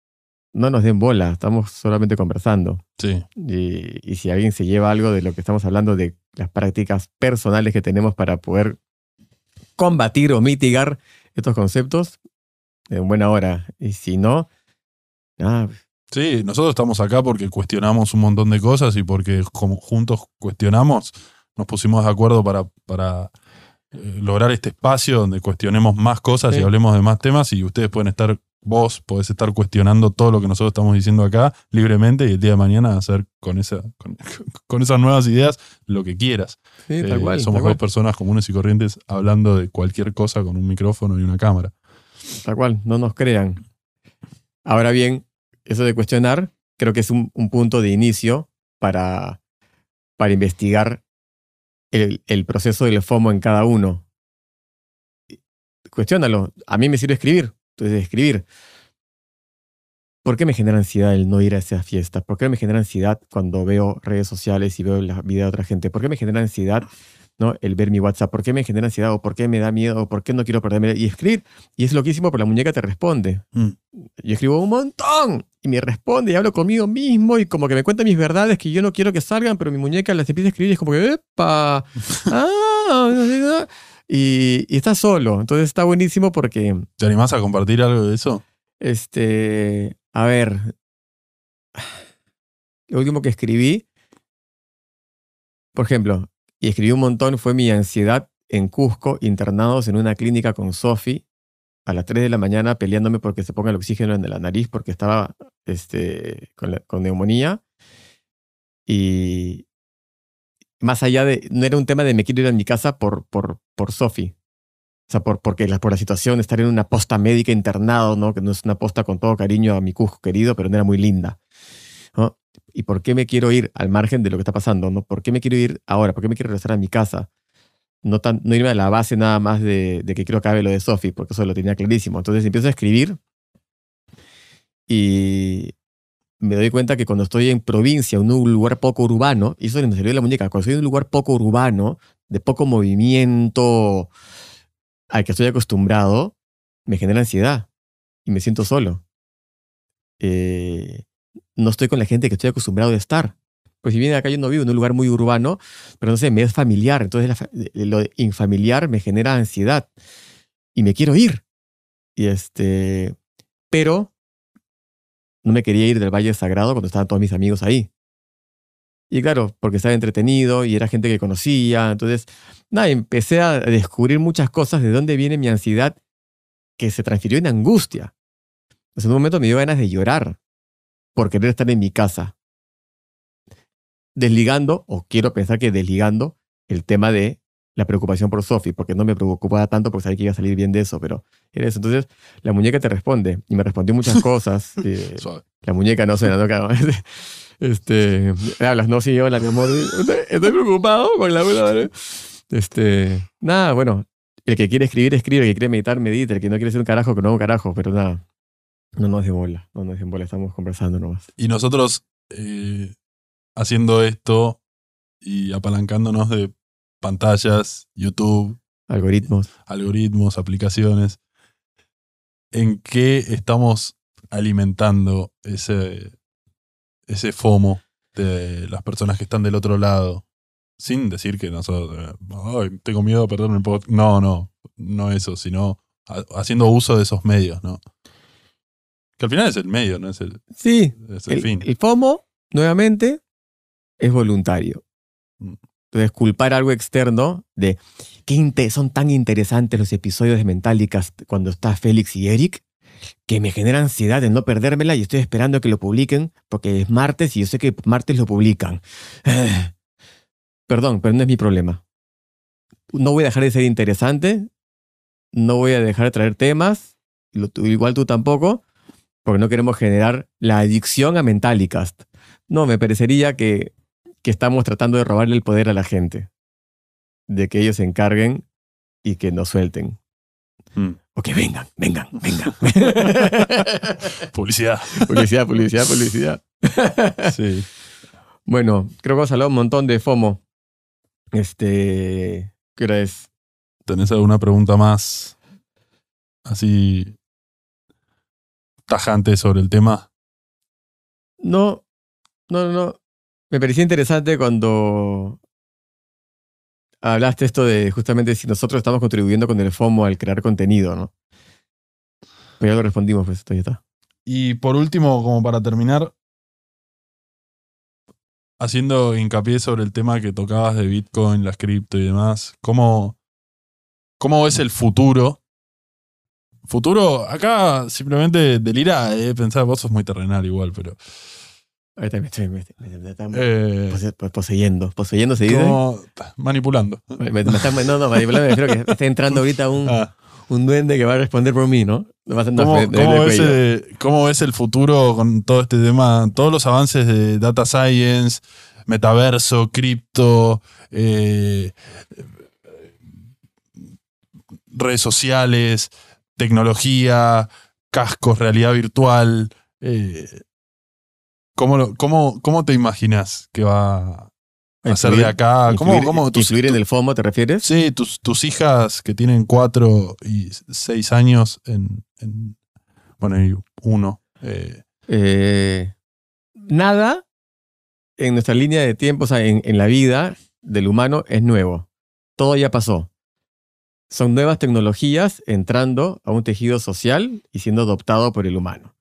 no nos den bola, estamos solamente conversando. Sí. Y, y si alguien se lleva algo de lo que estamos hablando, de las prácticas personales que tenemos para poder combatir o mitigar estos conceptos, en buena hora. Y si no, nada, Sí, nosotros estamos acá porque cuestionamos un montón de cosas y porque como juntos cuestionamos, nos pusimos de acuerdo para, para eh, lograr este espacio donde cuestionemos más cosas Sí. y hablemos de más temas y ustedes pueden estar, vos podés estar cuestionando todo lo que nosotros estamos diciendo acá libremente y el día de mañana hacer con, esa, con, con esas nuevas ideas lo que quieras. sí, tal Eh, cual. somos tal cual. dos personas comunes y corrientes hablando de cualquier cosa con un micrófono y una cámara. Tal cual, no nos crean. Ahora bien, eso de cuestionar creo que es un, un punto de inicio para, para investigar el, el proceso del FOMO en cada uno. Cuestiónalo. A mí me sirve escribir. Entonces, escribir. ¿Por qué me genera ansiedad el no ir a esa fiesta? ¿Por qué me genera ansiedad cuando veo redes sociales y veo la vida de otra gente? ¿Por qué me genera ansiedad ¿no? el ver mi WhatsApp? ¿Por qué me genera ansiedad? ¿O por qué me da miedo? ¿O por qué no quiero perderme? Y escribir. Y es loquísimo, porque la muñeca te responde. Mm. Yo escribo un montón y me responde y hablo conmigo mismo y como que me cuenta mis verdades que yo no quiero que salgan, pero mi muñeca las empieza a escribir y es como que, ¡epa! ¡Ah! Y, y está solo. Entonces está buenísimo porque, ¿Te animás a compartir algo de eso? este, a ver, lo último que escribí, por ejemplo, y escribí un montón, fue mi ansiedad en Cusco, internados en una clínica con Sofi a las 3 de la mañana peleándome porque se ponga el oxígeno en la nariz porque estaba este, con, la- con neumonía. Y más allá de, no era un tema de me quiero ir a mi casa por, por, por Sofi. O sea, por, porque la, por la situación, estar en una posta médica internado, ¿no? Que no es una posta con todo cariño a mi Cusco querido, pero no era muy linda. ¿Y por qué me quiero ir al margen de lo que está pasando? ¿no? ¿Por qué me quiero ir ahora? ¿Por qué me quiero regresar a mi casa? No, tan, no irme a la base nada más de, de que quiero que acabe lo de Sofi, porque eso lo tenía clarísimo. Entonces empiezo a escribir y me doy cuenta que cuando estoy en provincia, en un lugar poco urbano, y eso me salió de la muñeca, cuando estoy en un lugar poco urbano, de poco movimiento al que estoy acostumbrado, me genera ansiedad y me siento solo. Eh, no estoy con la gente que estoy acostumbrado a estar. Pues si bien acá yo no vivo en un lugar muy urbano, pero no sé, me es familiar. Entonces la fa- lo infamiliar me genera ansiedad y me quiero ir. Y este, pero no me quería ir del Valle Sagrado cuando estaban todos mis amigos ahí. Y claro, porque estaba entretenido y era gente que conocía. Entonces, nada, empecé a descubrir muchas cosas de dónde viene mi ansiedad que se transfirió en angustia. Entonces, en un momento me dio ganas de llorar por querer estar en mi casa. Desligando, o quiero pensar que desligando, el tema de la preocupación por Sophie, porque no me preocupaba tanto porque sabía que iba a salir bien de eso, pero era eso. Entonces, la muñeca te responde, y me respondió muchas cosas. eh, la muñeca no suena, ¿no? Claro. Este, hablas, no, sí, hola, mi amor. Estoy, preocupado con la ¿vale? Este, nada, bueno, el que quiere escribir, escribe, el que quiere meditar, medita, el que no quiere ser un carajo, que no haga un carajo, pero nada, no nos den bola, no nos den bola, estamos conversando nomás. Y nosotros eh, haciendo esto y apalancándonos de pantallas, YouTube, Algoritmos. algoritmos, aplicaciones, ¿en qué estamos alimentando ese, ese FOMO de las personas que están del otro lado? Sin decir que nosotros, "Ay, tengo miedo a perderme el podcast. No, no, no eso, sino ha- haciendo uso de esos medios, ¿no? Que al final es el medio, no es el, Sí, es el el, fin. el FOMO, nuevamente, es voluntario. Entonces, culpar algo externo de que son tan interesantes los episodios de Mentalicast cuando está Félix y Eric que me genera ansiedad de no perdérmela y estoy esperando que lo publiquen porque es martes y yo sé que martes lo publican. Perdón, pero no es mi problema. No voy a dejar de ser interesante, no voy a dejar de traer temas, igual tú tampoco, porque no queremos generar la adicción a Mentalicast. No, me parecería que, que estamos tratando de robarle el poder a la gente, de que ellos se encarguen y que nos suelten. Mm. O que vengan, vengan, vengan. Publicidad. publicidad, publicidad, publicidad. Sí. Bueno, creo que hemos hablado un montón de FOMO. Este, ¿qué hora es? ¿Tenés alguna pregunta más así tajante sobre el tema? No, no, no, no. Me parecía interesante cuando hablaste esto de justamente si nosotros estamos contribuyendo con el FOMO al crear contenido, ¿no? Pero ya lo respondimos, pues esto ya está. Y por último, como para terminar, haciendo hincapié sobre el tema que tocabas de Bitcoin, las cripto y demás, ¿cómo, cómo ves el futuro? Futuro, acá simplemente delira, eh, pensar, vos sos muy terrenal igual, pero... Ahorita me estoy me, me- me están eh, pose- po- poseyendo. Poseyendo se dice. ¿cómo- manipulando. Están- no, no, manipulando, refiero que está entrando ahorita un, Ah, un duende que va a responder por mí, ¿no? ¿Cómo, el cómo ves el futuro con todo este tema? Todos los avances de data science, metaverso, cripto, eh, redes sociales, tecnología, cascos, realidad virtual. eh, ¿cómo, cómo, ¿Cómo te imaginas que va a ser de acá? ¿Cómo, influir, cómo tus- influir en el FOMO, ¿te refieres? Sí, tus, tus hijas que tienen cuatro y seis años en, en- bueno, y uno. eh, Eh, nada en nuestra línea de tiempo, o sea, en, en la vida del humano es nuevo. Todo ya pasó. Son nuevas tecnologías entrando a un tejido social y siendo adoptado por el humano.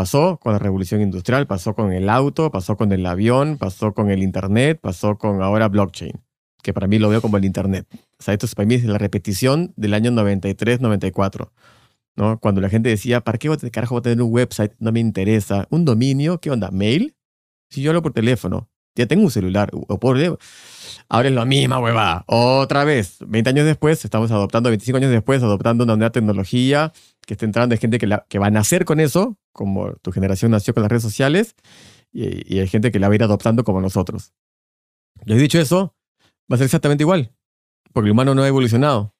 Pasó con la revolución industrial, pasó con el auto, pasó con el avión, pasó con el internet, pasó con ahora blockchain, que para mí lo veo como el internet. O sea, esto es- para mí es la repetición del año 93-94. ¿no? Cuando la gente decía, ¿para qué voy a carajo voy a tener un website? No me interesa. ¿Un dominio? ¿Qué onda? ¿Mail? Si yo hablo por teléfono, ya tengo un celular. O por... Ahora es la misma huevada. Otra vez, 20 años después, estamos adoptando, 25 años después, adoptando una nueva tecnología que está entrando. Hay gente que, la, que va a nacer con eso, como tu generación nació con las redes sociales, y, y hay gente que la va a ir adoptando como nosotros. Y dicho eso, va a ser exactamente igual, porque el humano no ha evolucionado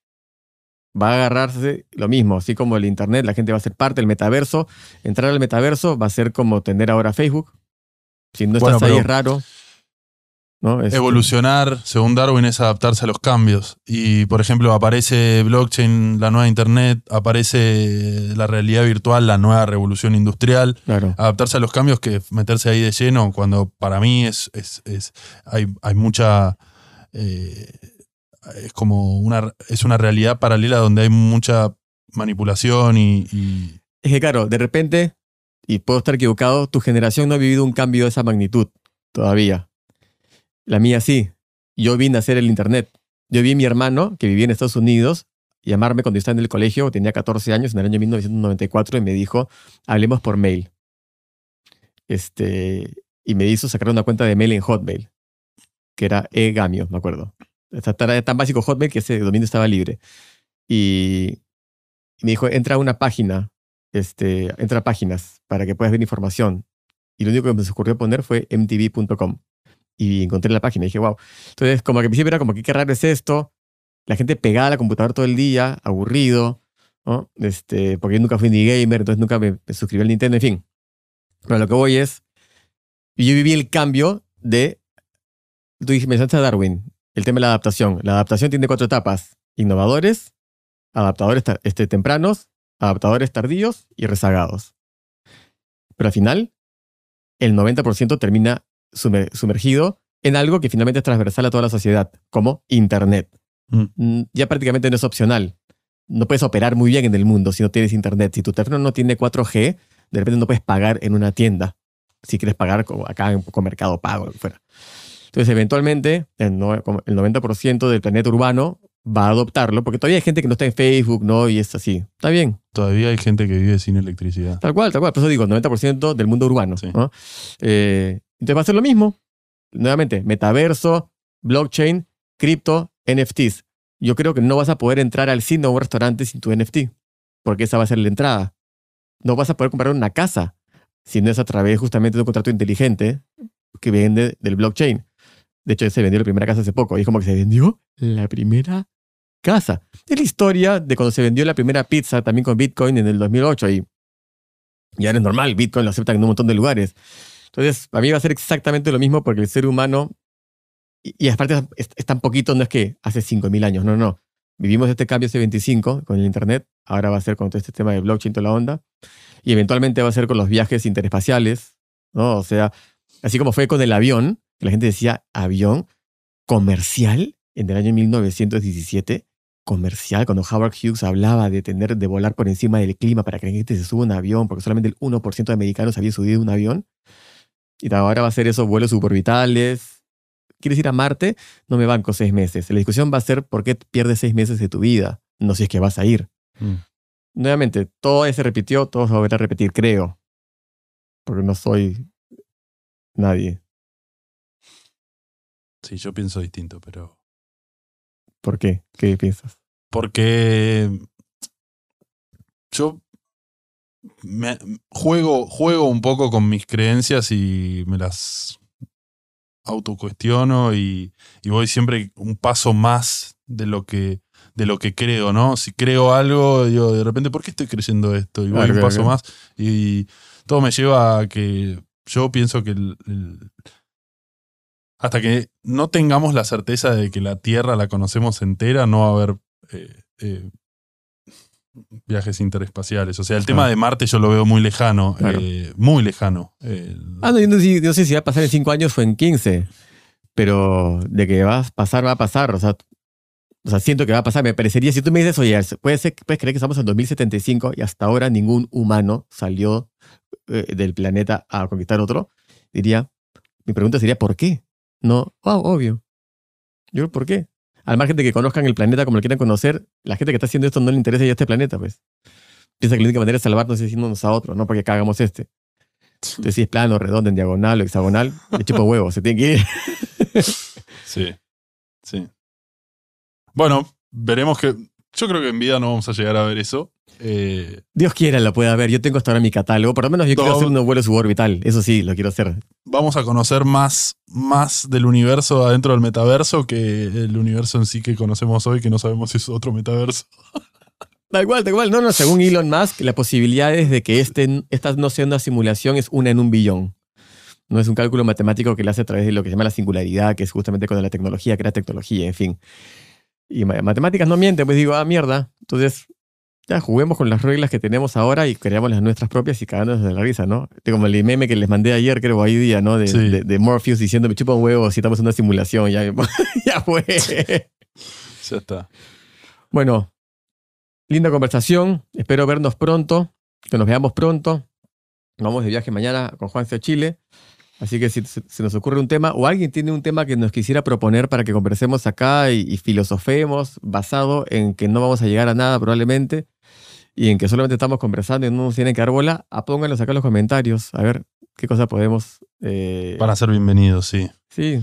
va a agarrarse lo mismo, así como el Internet, la gente va a ser parte del metaverso. Entrar al metaverso va a ser como tener ahora Facebook. Si no Bueno, estás ahí es raro. ¿No? Este, Evolucionar, según Darwin, es adaptarse a los cambios. Y, por ejemplo, aparece blockchain, la nueva internet, aparece la realidad virtual, la nueva revolución industrial. Claro. Adaptarse a los cambios que meterse ahí de lleno, cuando para mí es, es, es- hay, hay mucha... eh, es como una, es una realidad paralela donde hay mucha manipulación y, y- Es que claro, de repente, y puedo estar equivocado, tu generación no ha vivido un cambio de esa magnitud todavía. La mía sí. Yo vi nacer el Internet. Yo vi a mi hermano, que vivía en Estados Unidos, llamarme cuando estaba en el colegio, tenía 14 años, en el año 1994, y me dijo, hablemos por mail. Este, y me hizo sacar una cuenta de mail en Hotmail, que era eGamio, me acuerdo. Era tan básico Hotmail que ese dominio estaba libre. Y, me dijo, entra a una página, este, entra a páginas para que puedas ver información. Y lo único que me ocurrió poner fue mtv.com. Y encontré la página y dije, wow. Entonces, como que al principio era como que qué raro es esto. La gente pegada a la computadora todo el día, aburrido, ¿no? Este, porque yo nunca fui ni gamer, entonces nunca me, me suscribí al Nintendo, en fin. Pero lo que voy es, yo viví el cambio de, tú dijiste, me mencionaste a Darwin, el tema de la adaptación. La adaptación tiene cuatro etapas, innovadores, adaptadores ta- este, tempranos, adaptadores tardíos y rezagados. Pero al final, el 90% termina sumer- sumergido en algo que finalmente es transversal a toda la sociedad, como Internet. Mm. Mm, Ya prácticamente no es opcional. No puedes operar muy bien en el mundo si no tienes Internet. Si tu teléfono no tiene 4G, de repente no puedes pagar en una tienda. Si quieres pagar acá con Mercado Pago, lo que fuera. Entonces, eventualmente, el 90% del planeta urbano va a adoptarlo, porque todavía hay gente que no está en Facebook, ¿no? Y es así. Está bien, Todavía hay gente que vive sin electricidad. Tal cual, tal cual. Por eso digo, 90% del mundo urbano. Sí. ¿no? Eh, entonces va a ser lo mismo. Nuevamente, metaverso, blockchain, cripto, NFTs. Yo creo que no vas a poder entrar al cine o un restaurante sin tu NFT, porque esa va a ser la entrada. No vas a poder comprar una casa si no es a través justamente de un contrato inteligente que vende del blockchain. De hecho, se vendió la primera casa hace poco y es como que se vendió la primera casa. Es la historia de cuando se vendió la primera pizza también con Bitcoin en el 2008 y ya es normal, Bitcoin lo aceptan en un montón de lugares. Entonces, a mí va a ser exactamente lo mismo porque el ser humano, y, y aparte es, es tan poquito, no es que hace 5.000 años, no, no. Vivimos este cambio hace 25 con el Internet, ahora va a ser con todo este tema de blockchain, toda la onda, y eventualmente va a ser con los viajes interespaciales, ¿no? O sea, así como fue con el avión, que la gente decía avión comercial en el año 1917, comercial, cuando Howard Hughes hablaba de tener, de volar por encima del clima para que la gente se suba un avión, porque solamente el 1% de americanos había subido un avión. Y ahora va a ser eso, vuelos suborbitales. ¿Quieres ir a Marte? No me banco seis meses. La discusión va a ser por qué pierdes seis meses de tu vida. No si es que vas a ir. Mm. Nuevamente, todo se repitió, todo se va a volver a repetir, creo. Porque no soy nadie. Sí, yo pienso distinto, pero. ¿Por qué? ¿Qué piensas? Porque yo me, juego, juego un poco con mis creencias y me las autocuestiono y, y voy siempre un paso más de lo que de lo que creo, ¿no? Si creo algo, digo, de repente, ¿por qué estoy creyendo esto? Y voy un paso más y todo me lleva a que yo pienso que el- el- hasta que no tengamos la certeza de que la Tierra la conocemos entera, no va a haber eh, eh, viajes interespaciales. O sea, el tema Ah. de Marte yo lo veo muy lejano, Claro. eh, muy lejano. Eh, Ah, no, yo no, sé- no sé si va a pasar en 5 años o en 15, pero de que va a pasar, va a pasar. O sea, o sea, siento que va a pasar. Me parecería, si tú me dices, oye, puede ser, puedes creer que estamos en 2075 y hasta ahora ningún humano salió eh, del planeta a conquistar otro, diría, mi pregunta sería, ¿por qué? No, wow, obvio. Yo, ¿por qué? Al margen de que conozcan el planeta como lo quieran conocer, la gente que está haciendo esto no le interesa ya este planeta, pues. Piensa que la única manera de salvarnos es yéndonos a otro, no porque cagamos este. Entonces, si es plano, redondo, en diagonal o hexagonal, le chupo huevo, se tiene que ir. Sí, sí. Bueno, veremos que. Yo creo que en vida no vamos a llegar a ver eso. Eh, Dios quiera lo pueda ver. Yo tengo hasta ahora mi catálogo. Por lo menos yo quiero hacer un vuelo suborbital. Eso sí, lo quiero hacer. vamos a conocer más, más del universo adentro del metaverso que el universo en sí que conocemos hoy, que no sabemos si es otro metaverso. Da igual, da igual. No, no, según Elon Musk, la posibilidad es de que este, esta no sea una simulación, es una en un billón. No es un cálculo matemático que le hace a través de lo que se llama la singularidad, que es justamente cuando la tecnología crea tecnología, en fin. Y ma- matemáticas no mienten, pues digo, ah, mierda. Entonces, ya juguemos con las reglas que tenemos ahora y creamos las nuestras propias y cagándonos de la risa, ¿no? Como el meme que les mandé ayer, creo, ahí día, ¿no? De, Sí. de, de Morpheus diciendo, me chupa un huevo si estamos en una simulación, ya, ya fue. Ya está. Bueno, linda conversación. Espero vernos pronto, que nos veamos pronto. Vamos de viaje mañana con Juanse a Chile. Así que si se nos ocurre un tema o alguien tiene un tema que nos quisiera proponer para que conversemos acá y, y filosofemos basado en que no vamos a llegar a nada probablemente y en que solamente estamos conversando y no nos tienen que dar bola, ah, pónganlos acá en los comentarios a ver qué cosa podemos... eh, Van a ser bienvenidos, sí. Sí,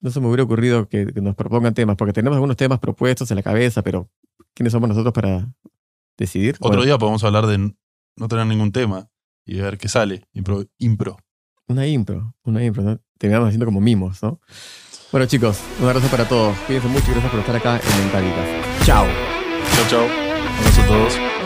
no se me hubiera ocurrido que, que nos propongan temas, porque tenemos algunos temas propuestos en la cabeza, pero ¿quiénes somos nosotros para decidir? Otro Bueno, día podemos hablar de no tener ningún tema y ver qué sale. Impro. impro. Una impro, una impro, ¿no? Terminamos haciendo como mimos, ¿no? Bueno, chicos, un abrazo para todos. Cuídense mucho y gracias por estar acá en Mentalitas. Chao. Chao, chao. Abrazo a todos.